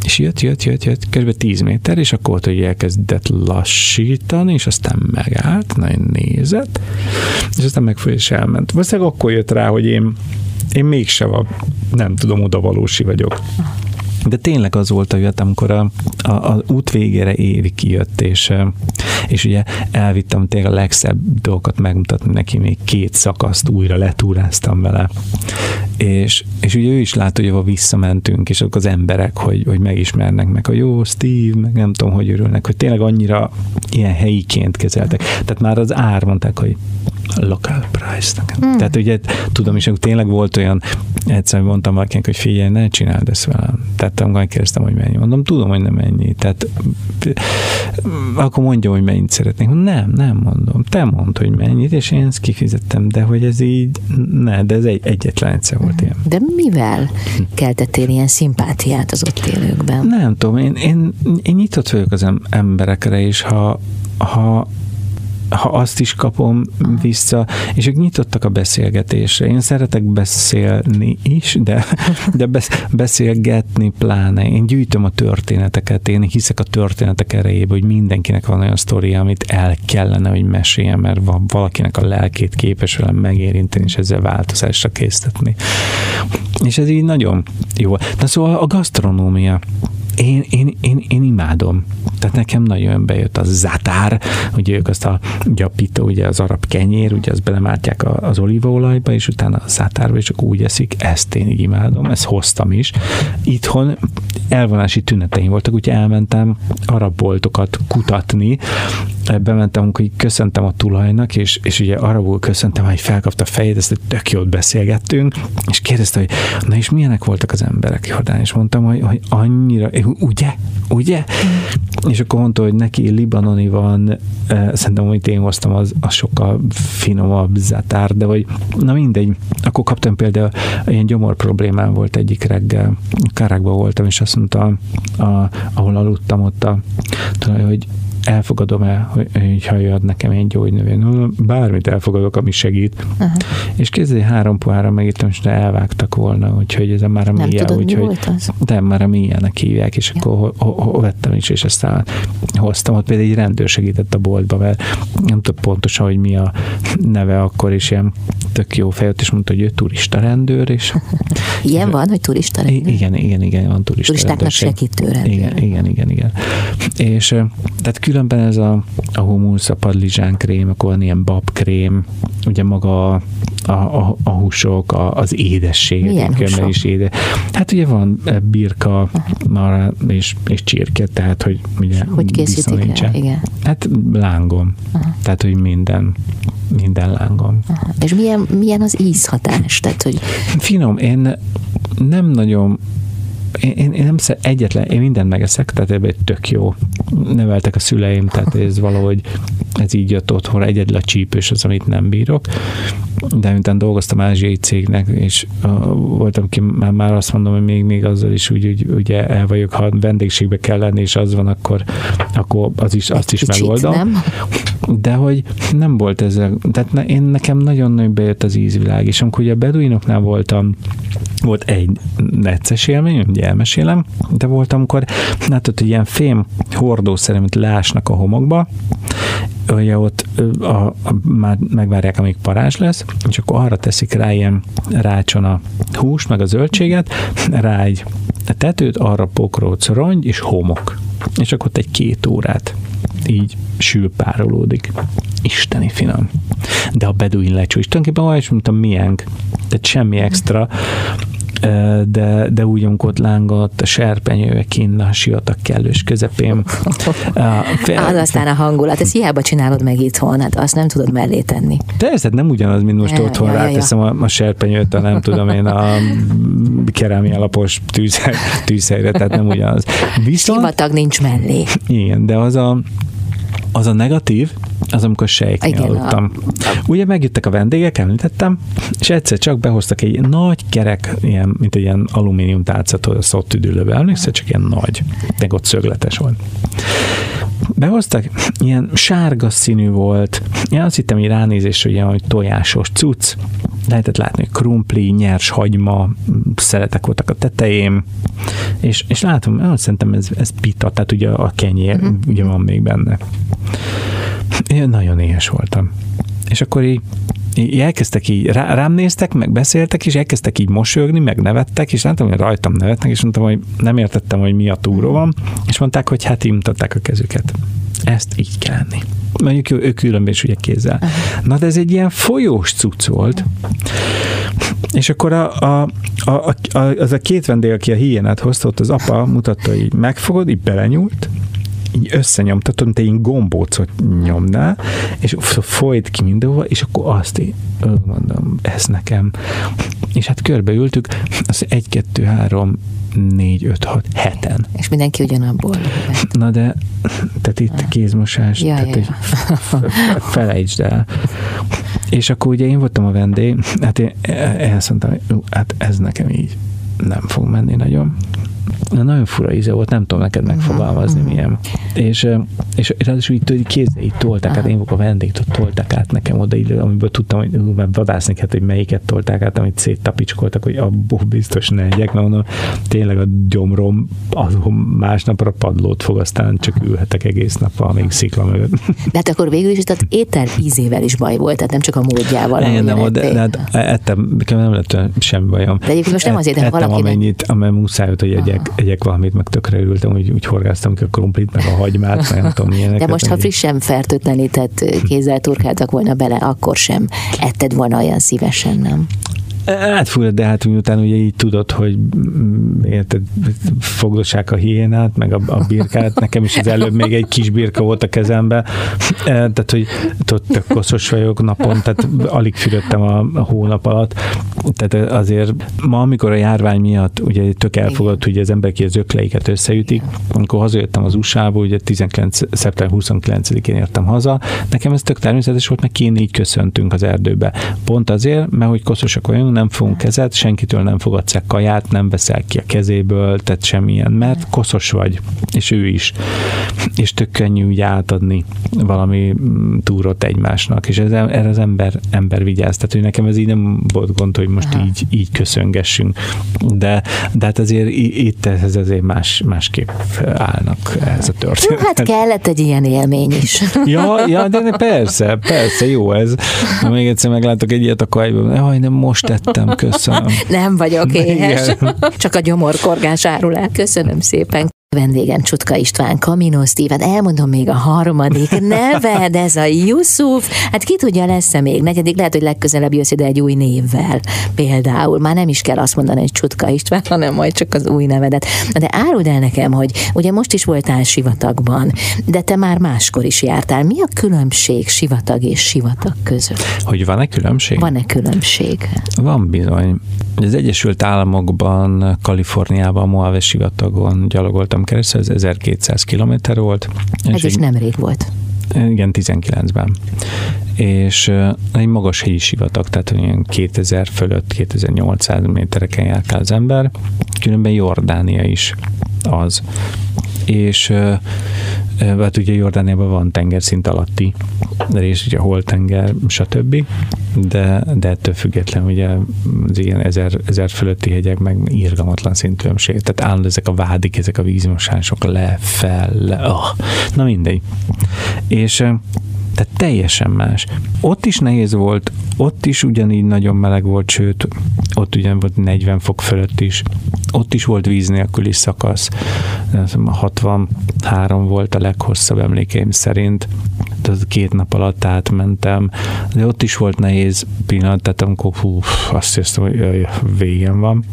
És jött, jött, jött, jött, kb. 10 méter, és akkor ott, hogy elkezdett lassítani, és aztán megállt, nagyon nézett, és aztán megfő és elment. Valószínűleg akkor jött rá, hogy én, én mégsem a, nem tudom, oda valósi vagyok. De tényleg az volt a jött, amikor a, a, a út végére Évi kijött, és, és ugye elvittem tényleg a legszebb dolgokat megmutatni neki, még két szakaszt újra letúráztam vele. És, és ugye ő is látta, hogy ahol visszamentünk, és azok az emberek, hogy, hogy megismernek meg, a jó, Steve, meg nem tudom, hogy örülnek, hogy tényleg annyira ilyen helyiként kezeltek. Tehát már az ár mondták, hogy local price. Mm. Tehát ugye tudom is, hogy tényleg volt olyan, egyszerűen mondtam valakinek, hogy figyelj, ne csináld ezt velem. Tehát amikor kérdeztem, hogy mennyi. Mondom, tudom, hogy nem ennyi. Tehát akkor mondja, hogy mennyit szeretnék. Nem, nem mondom. Te mondd, hogy mennyit, és én ezt kifizettem, de hogy ez így, ne, de ez egy, egyetlen egyszer volt ilyen.
De mivel keltettél ilyen szimpátiát az ott élőkben?
Nem tudom, én, én, én nyitott vagyok az emberekre, és ha, ha ha azt is kapom vissza, és ők nyitottak a beszélgetésre. Én szeretek beszélni is, de, de beszélgetni pláne. Én gyűjtöm a történeteket, én hiszek a történetek erejébe, hogy mindenkinek van olyan sztori, amit el kellene, hogy meséljen, mert valakinek a lelkét képes velem megérinteni, és ezzel változásra késztetni. És ez így nagyon jó. Na szóval a gasztronómia én, én, én, én imádom. Tehát nekem nagyon bejött a zatár, ugye ők azt a gyapító, ugye az arab kenyér, ugye azt belemártják az olívaolajba, és utána a zátárba, és csak úgy eszik, ezt én így imádom, ezt hoztam is. Itthon elvonási tüneteim voltak, úgyhogy elmentem arab boltokat kutatni, bementem, hogy köszöntem a tulajnak, és, és ugye arabul köszöntem, hogy felkapta a fejét, ezt tök jót beszélgettünk, és kérdezte, hogy na és milyenek voltak az emberek Jordán, és mondtam, hogy, hogy annyira, ugye, ugye? És akkor mondta, hogy neki libanoni van, szerintem, hogy én hoztam, az, az sokkal finomabb zatár, de hogy na mindegy, akkor kaptam például ilyen gyomor problémám volt egyik reggel, Karákban voltam, és azt mondta, a, ahol aludtam ott a, hogy elfogadom el, hogy, ha nekem egy gyógynövény. Bármit elfogadok, ami segít. Uh-huh. És kézzel három pohára megittem, és elvágtak volna, úgyhogy ez már a
nem tudod,
úgyhogy de már a milyenek hívják, és ja. akkor ho, ho, ho, vettem is, és aztán hoztam. Ott például egy rendőr segített a boltba, mert nem tudom pontosan, hogy mi a neve akkor, is ilyen tök jó fejött, és mondta, hogy ő turista rendőr, és
Ilyen van, hogy turista rendőr?
Igen, igen, igen, van turista
Turistáknak segítő rendőr.
Igen, igen, igen, igen. És tehát különben ez a, a humusz, a padlizsán krém, akkor van ilyen babkrém, ugye maga a, a, a húsok, a, az édesség.
Milyen húsok?
is éde. Hát ugye van birka, mara és, és csirke, tehát hogy ugye
hogy készítik el? Igen.
Hát lángom. Aha. Tehát, hogy minden minden lángom.
Aha. És milyen, milyen az ízhatás? Tehát, hogy...
Finom, én nem nagyon én, én nem szer, egyetlen, én mindent megeszek, tehát ebben tök jó. Neveltek a szüleim, tehát ez valahogy ez így jött otthon, egyedül a csípős az, amit nem bírok. De miután dolgoztam ázsiai cégnek, és uh, voltam ki, már, már azt mondom, hogy még, még azzal is úgy, úgy ugye el vagyok, ha vendégségbe kell lenni, és az van, akkor, akkor az is, azt is megoldom. Nem? De hogy nem volt ez, tehát ne, én nekem nagyon-nagyon bejött az ízvilág, és amikor ugye a beduinoknál voltam, volt egy necces élmény, ugye elmesélem, de volt, amikor látod, hogy ilyen fém hordószer, amit lásnak a homokba, ugye ott a, a, már megvárják, amíg parázs lesz, és akkor arra teszik rá ilyen rácson a húst, meg a zöldséget, rá egy tetőt, arra pokróc, rongy és homok. És akkor ott egy két órát így sülpárolódik. Isteni finom. De a beduin lecsó is tulajdonképpen olyan, mint a miénk. Tehát semmi extra de, de ott lángott a serpenyő kinn a sivatag kellős közepén.
Az aztán a hangulat, ezt hiába csinálod meg itthon, hát azt nem tudod mellé tenni.
Persze, nem ugyanaz, mint most ja, otthon ja, ráteszem ja. a, a serpenyőt, a nem tudom én, a kerámia alapos tűzhely, tűzhelyre, tehát nem ugyanaz.
Viszont, Sivatag nincs mellé.
Igen, de az a, az a negatív, az amikor sejknél aludtam. Ugye megjöttek a vendégek, említettem, és egyszer csak behoztak egy nagy kerek, ilyen, mint egy ilyen alumínium tálcát, hogy a szott üdülőbe, emlékszel, csak ilyen nagy, meg ott szögletes volt. Behoztak, ilyen sárga színű volt, én azt hittem, hogy ránézés, hogy ilyen, hogy tojásos cucc, lehetett látni, hogy krumpli, nyers hagyma szeletek voltak a tetején, és, és látom, ah, szerintem ez, ez pita, tehát ugye a kenyér uh-huh. ugye van még benne. Én nagyon éhes voltam. És akkor így így elkezdtek így, rá, rám néztek, meg beszéltek, és elkezdtek így mosolyogni, meg nevettek, és láttam, hogy rajtam nevetnek, és mondtam, hogy nem értettem, hogy mi a túró van, és mondták, hogy hát így mutatták a kezüket. Ezt így kell lenni. Mondjuk ő, ő különben is ugye kézzel. Na, de ez egy ilyen folyós cucc volt. És akkor a, a, a, a, az a két vendég, aki a hiénát hozta, ott az apa mutatta, hogy megfogod, így belenyúlt, így összenyomtatod, mint egy gombócot nyomnál, és folyt ki mindenhova, és akkor azt én mondom, ez nekem. És hát körbeültük, az egy, kettő, három, négy, öt, hat, heten.
És mindenki ugyanabból.
Na de, tehát itt kézmosás, ja, tehát ja. Egy, felejtsd el. És akkor ugye én voltam a vendég, hát én ezt mondtam, hát ez nekem így nem fog menni nagyon nagyon fura íze volt, nem tudom neked megfogalmazni uh-huh. milyen. És, és ráadásul így, kézzel tolták át, én a vendég, tolták át nekem oda, így, amiből tudtam, hogy mert vadászni kellett, hogy melyiket tolták át, amit széttapicskoltak, hogy abból biztos ne egyek, mert mondom, tényleg a gyomrom azon másnapra padlót fog, aztán csak ülhetek egész nap amíg szikla mögött. De
hát akkor végül is tehát étel ízével is baj volt, tehát nem csak a módjával.
Igen, nem, de, de, hát ettem, nem lett semmi bajom.
De egyébként most nem azért,
de valakinek... amennyit, amely muszáj volt, hogy egyek, egyek valamit, meg tökre örültem, hogy úgy horgáztam ki a krumplit, meg a hagymát, meg nem tudom milyeneket.
De most, ha frissen fertőtlenített kézzel turkáltak volna bele, akkor sem etted volna olyan szívesen, nem?
Hát fura, de hát miután ugye így tudod, hogy mm, érted, fogdossák a hiénát, meg a, a birkát, nekem is az előbb még egy kis birka volt a kezembe, tehát, hogy tök koszos vagyok napon, tehát alig fürödtem a, hónap alatt, tehát azért ma, amikor a járvány miatt ugye tök elfogadott, hogy az emberek az ökleiket összeütik, amikor hazajöttem az USA-ba, ugye 19, szeptember 29-én értem haza, nekem ez tök természetes volt, meg kéne így köszöntünk az erdőbe. Pont azért, mert hogy koszosak vagyunk, nem fogunk kezet, senkitől nem fogadsz el kaját, nem veszel ki a kezéből, tehát semmilyen, mert koszos vagy, és ő is. És tök könnyű úgy átadni valami mm, túrot egymásnak, és ez, erre az ember, ember vigyáz. Tehát, hogy nekem ez így nem volt gond, hogy most így, így köszöngessünk. De, de hát azért itt ez azért más, másképp állnak ez a történet.
Hát kellett egy ilyen élmény is.
Ja, ja de persze, persze, jó ez. Ha még egyszer meglátok egy ilyet, akkor jaj, nem most tettem, köszönöm.
Nem vagyok éhes. Csak a gyomorkorgás árul el. Köszönöm szépen. Vendégem Csutka István, Kamino Steven, elmondom még a harmadik neved, ez a Yusuf, hát ki tudja lesz-e még negyedik, lehet, hogy legközelebb jössz ide egy új névvel, például, már nem is kell azt mondani, hogy Csutka István, hanem majd csak az új nevedet. De áruld el nekem, hogy ugye most is voltál sivatagban, de te már máskor is jártál. Mi a különbség sivatag és sivatag között?
Hogy van-e különbség?
Van-e különbség?
Van bizony. Az Egyesült Államokban, Kaliforniában, Moave sivatagon gyalogoltam voltam keresztül, ez 1200 kilométer volt.
Ez is nemrég volt.
Igen, 19-ben. És egy magas helyi sivatag, tehát olyan 2000 fölött, 2800 métereken járt az ember. Különben Jordánia is az. És hát ugye Jordániában van tengerszint alatti rész, ugye holtenger, stb. De, de ettől független ugye az ilyen ezer, ezer fölötti hegyek meg írgalmatlan szintülönbség. Tehát állandó ezek a vádik, ezek a vízmosások le, fel, le, oh. na mindegy. És tehát teljesen más. Ott is nehéz volt, ott is ugyanígy nagyon meleg volt, sőt, ott ugyan volt 40 fok fölött is. Ott is volt víz nélküli szakasz. 63 volt a leghosszabb emlékeim szerint. Tehát két nap alatt átmentem, de ott is volt nehéz pillanat, tehát amikor hú, azt hiszem, hogy jaj, végem van.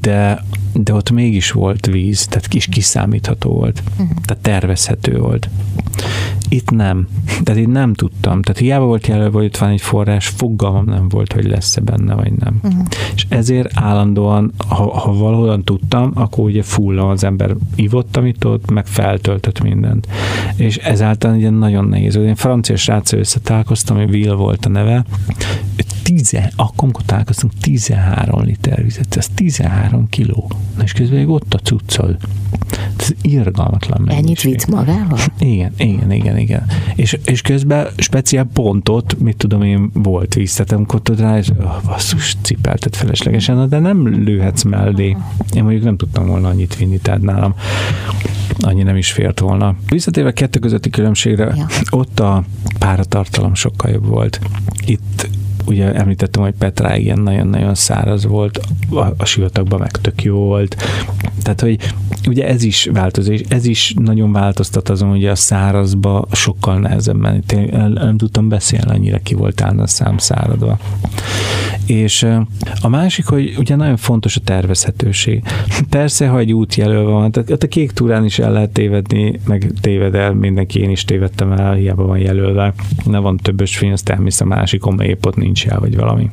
De de ott mégis volt víz, tehát kis kiszámítható volt, uh-huh. tehát tervezhető volt. Itt nem. Tehát itt nem tudtam. Tehát hiába volt jelölve, hogy itt van egy forrás, fogalmam nem volt, hogy lesz-e benne, vagy nem. Uh-huh. És ezért állandóan, ha, ha valahol tudtam, akkor ugye fulla az ember ivott, amit ott, meg feltöltött mindent. És ezáltal ugye nagyon nehéz. Én francia srác összetálkoztam, hogy Will volt a neve, tize, akkor, amikor találkoztunk, 13 liter vizet, ez 13 kiló. Na és közben még ott a cuccol. ez irgalmatlan mennyiség.
Ennyit vitt magával?
Igen, igen, igen, igen. És, és közben speciál pontot, mit tudom én, volt tudod rá, és oh, basszus, cipeltet feleslegesen, de nem lőhetsz mellé. Én mondjuk nem tudtam volna annyit vinni, tehát nálam annyi nem is fért volna. Visszatérve a kettő közötti különbségre, ja. ott a páratartalom sokkal jobb volt. Itt ugye említettem, hogy Petra ilyen nagyon-nagyon száraz volt, a, a sivatagban meg tök jó volt. Tehát, hogy ugye ez is változó, ez is nagyon változtat azon, hogy a szárazba sokkal nehezebben, tényleg nem tudtam beszélni, annyira ki volt a szám száradva. És a másik, hogy ugye nagyon fontos a tervezhetőség. Persze, ha egy út jelölve van, tehát a kék túrán is el lehet tévedni, meg téved el, mindenki én is tévedtem el, hiába van jelölve. Ne van többös fény, azt elmész a másikon, épp ott nincs el, vagy valami.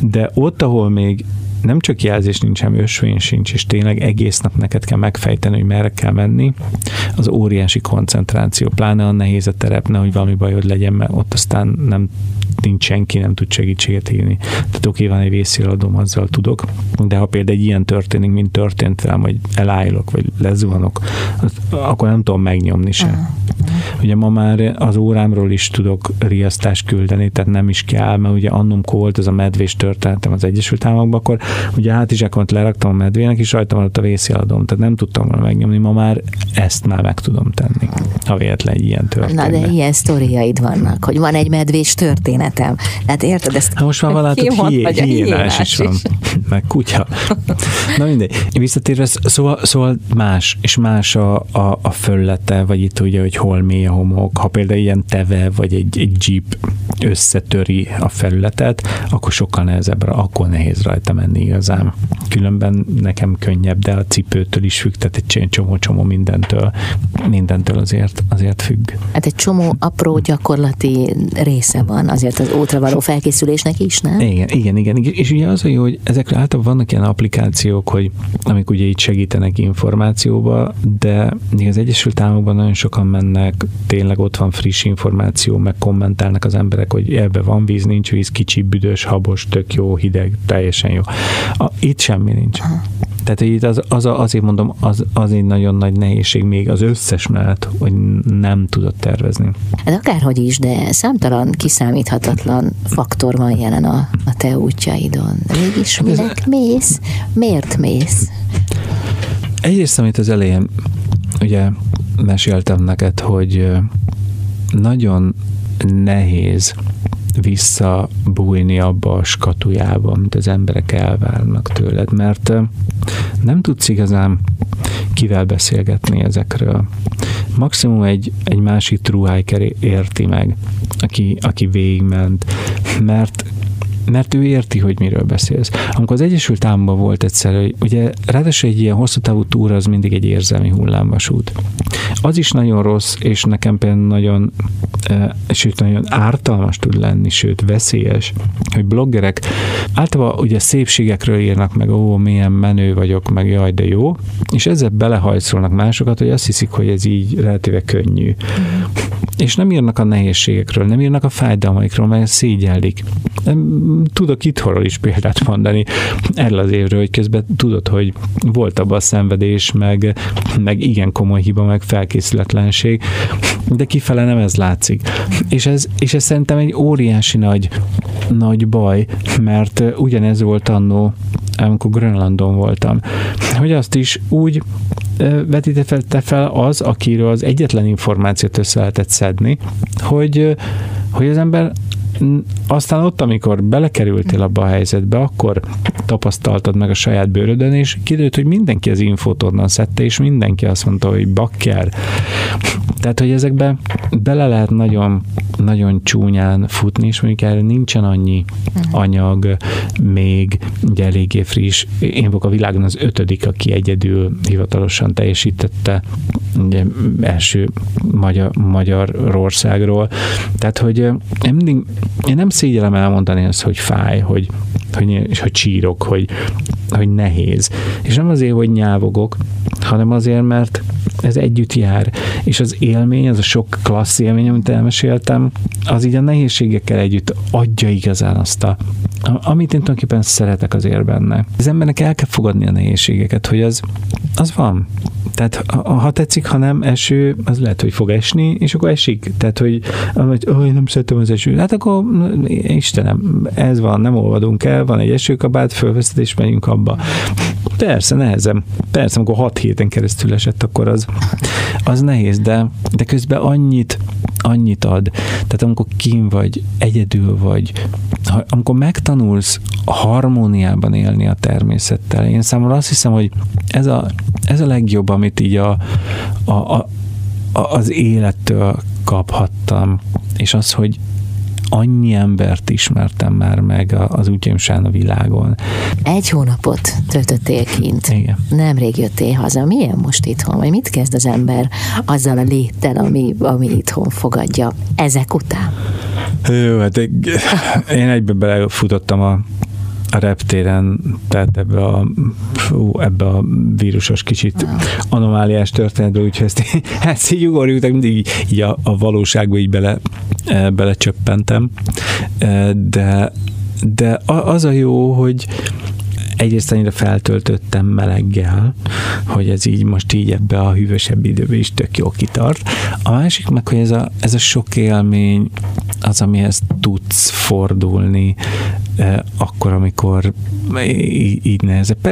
De ott, ahol még nem csak jelzés nincs, hanem ösvény sincs, és tényleg egész nap neked kell megfejteni, hogy merre kell menni, az óriási koncentráció, pláne a nehéz a terep, nehogy valami bajod legyen, mert ott aztán nem nincs senki, nem tud segítséget hívni. Tehát oké, van egy vészjeladom, azzal tudok, de ha például egy ilyen történik, mint történt velem, hogy elállok, vagy lezuhanok, akkor nem tudom megnyomni sem. Uh-huh. Ugye ma már az órámról is tudok riasztást küldeni, tehát nem is kell, mert ugye annum volt ez a medvés történetem az Egyesült Államokban, akkor ugye hátizsákomat leraktam a medvének, és rajta maradt a vészjeladom, tehát nem tudtam volna megnyomni, ma már ezt már meg tudom tenni, ha véletlen egy ilyen történet.
Na de ilyen sztoriaid vannak, hogy van egy medvés történetem. Hát érted ezt?
Hát most már van látod, hié, hiénás is van, meg kutya. Na mindegy. Visszatérve, szóval, szóval más, és más a, a, a föllete, vagy itt ugye, hogy hol mély a homok. Ha például ilyen teve, vagy egy, egy jeep összetöri a felületet, akkor sokkal nehezebb, akkor nehéz rajta menni igazán. Különben nekem könnyebb, de a cipőtől is függ, tehát egy csomó-csomó mindentől, mindentől azért, azért függ.
Hát egy csomó apró gyakorlati része van azért az útra való felkészülésnek is, nem?
Igen, igen, igen. És ugye az a jó, hogy ezekre általában vannak ilyen applikációk, hogy amik ugye így segítenek információba, de még az Egyesült Államokban nagyon sokan mennek, tényleg ott van friss információ, meg kommentálnak az emberek, hogy ebbe van víz, nincs víz, kicsi, büdös, habos, tök jó, hideg, teljesen jó. A, itt semmi nincs. Tehát itt az, az, azért mondom, az, az egy nagyon nagy nehézség még az összes mellett, hogy nem tudod tervezni.
Hát akárhogy is, de számtalan kiszámíthatatlan faktor van jelen a, a te útjaidon. Mégis hát minek mész? Miért mész?
Egyrészt, amit az elején ugye meséltem neked, hogy nagyon nehéz visszabújni abba a skatujába, amit az emberek elvárnak tőled, mert nem tudsz igazán kivel beszélgetni ezekről. Maximum egy, egy másik true érti meg, aki, aki végigment, mert mert ő érti, hogy miről beszélsz. Amikor az Egyesült Államban volt egyszer, ugye ráadásul egy ilyen hosszú távú túra az mindig egy érzelmi hullámvasút. Az is nagyon rossz, és nekem például nagyon, e, sőt nagyon ártalmas tud lenni, sőt veszélyes, hogy bloggerek általában ugye szépségekről írnak meg, ó, milyen menő vagyok, meg jaj, de jó, és ezzel belehajszolnak másokat, hogy azt hiszik, hogy ez így relatíve könnyű. És nem írnak a nehézségekről, nem írnak a fájdalmaikról, mert szégyellik tudok itthonról is példát mondani erről az évről, hogy közben tudod, hogy volt abban a szenvedés, meg, meg igen komoly hiba, meg felkészületlenség, de kifele nem ez látszik. És ez, és ez szerintem egy óriási nagy, nagy baj, mert ugyanez volt annó, amikor Grönlandon voltam, hogy azt is úgy vetítette fel az, akiről az egyetlen információt össze lehetett szedni, hogy, hogy az ember aztán ott, amikor belekerültél abba a helyzetbe, akkor tapasztaltad meg a saját bőrödön, és kiderült, hogy mindenki az infót onnan szedte, és mindenki azt mondta, hogy bakker. Tehát, hogy ezekbe bele lehet nagyon, nagyon csúnyán futni, és mondjuk erre nincsen annyi anyag, még ugye eléggé friss. Én vagyok a világon az ötödik, aki egyedül hivatalosan teljesítette ugye, első magyar, Magyarországról. Tehát, hogy én mindig én nem szégyelem elmondani azt, hogy fáj, hogy, hogy, hogy csírok, hogy, hogy nehéz. És nem azért, hogy nyávogok, hanem azért, mert ez együtt jár. És az élmény, az a sok klassz élmény, amit elmeséltem, az így a nehézségekkel együtt adja igazán azt a, amit én tulajdonképpen szeretek azért benne. Az embernek el kell fogadni a nehézségeket, hogy az, az van. Tehát ha tetszik, ha nem eső, az lehet, hogy fog esni, és akkor esik. Tehát, hogy, hogy oh, én nem szeretem az eső. Hát akkor Istenem, ez van, nem olvadunk el, van egy esőkabát, fölveszed és megyünk abba. Persze, nehezem. Persze, amikor hat héten keresztül esett, akkor az, az nehéz, de, de közben annyit, annyit ad. Tehát amikor kim vagy, egyedül vagy, ha, amikor megtanulsz harmóniában élni a természettel, én számomra azt hiszem, hogy ez a, ez a legjobb, amit így a, a, a, az élettől kaphattam, és az, hogy annyi embert ismertem már meg az útjaimsán a világon.
Egy hónapot töltöttél kint.
Igen.
Nemrég jöttél haza. Milyen most itthon? Vagy mit kezd az ember azzal a léttel, ami, ami itthon fogadja ezek után?
Jó, hát én egybe belefutottam a a reptéren, tehát ebbe a, fú, ebbe a vírusos kicsit anomáliás történetbe, úgyhogy ezt, ezt így ugorjuk, mindig így, a, a valóságba így bele, e, belecsöppentem. E, de, de az a jó, hogy egyrészt annyira feltöltöttem meleggel, hogy ez így most így ebbe a hűvösebb időbe is tök jó kitart. A másik meg, hogy ez a, ez a sok élmény az, amihez tudsz fordulni akkor, amikor így, így nehezebb.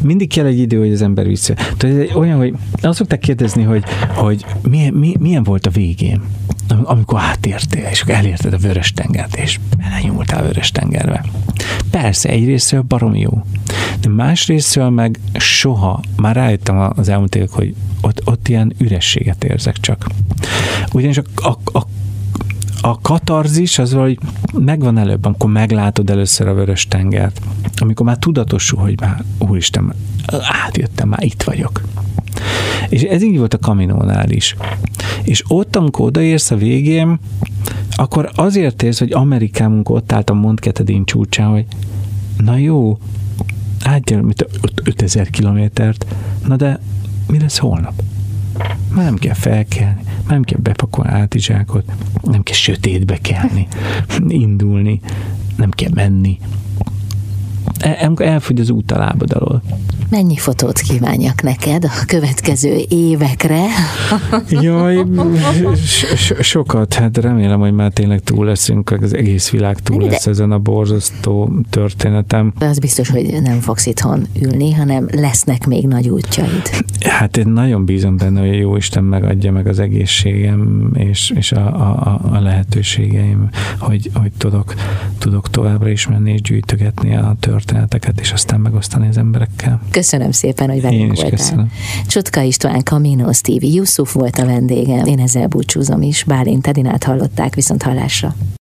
Mindig kell egy idő, hogy az ember vissza. Tehát ez olyan, hogy azt szokták kérdezni, hogy, hogy milyen, milyen volt a végén amikor átértél, és elérted a vörös tengert, és belenyúltál a vörös tengerbe. Persze, egyrésztről barom jó, de másrésztről meg soha, már rájöttem az elmúlt évek, hogy ott, ott ilyen ürességet érzek csak. Ugyanis a, a, a a katarzis az hogy megvan előbb, amikor meglátod először a vörös tengert, amikor már tudatosul, hogy már úristen, átjöttem, már itt vagyok. És ez így volt a kaminónál is. És ott, amikor odaérsz a végén, akkor azért érsz, hogy Amerikában, ott állt a Montcatedin csúcsán, hogy na jó, átjön, mint 5000 kilométert, na de mi lesz holnap? Már nem kell felkelni, már nem kell bepakolni átizsákot, nem kell sötétbe kelni, indulni, nem kell menni. El, elfogy az út a lábad alól.
Mennyi fotót kívánjak neked a következő évekre?
Jaj, so- sokat, hát remélem, hogy már tényleg túl leszünk, az egész világ túl lesz ezen a borzasztó történetem.
Az biztos, hogy nem fogsz itthon ülni, hanem lesznek még nagy útjaid.
Hát én nagyon bízom benne, hogy jó Isten megadja meg az egészségem és, és a, a, a lehetőségeim, hogy, hogy tudok, tudok továbbra is menni és gyűjtögetni a történeteket, és aztán megosztani az emberekkel.
Köszönöm szépen, hogy velünk voltál.
köszönöm.
Csutka István, Camino Stevie, Yusuf volt a vendégem. Én ezzel búcsúzom is. Bálint Edinát hallották, viszont hallásra.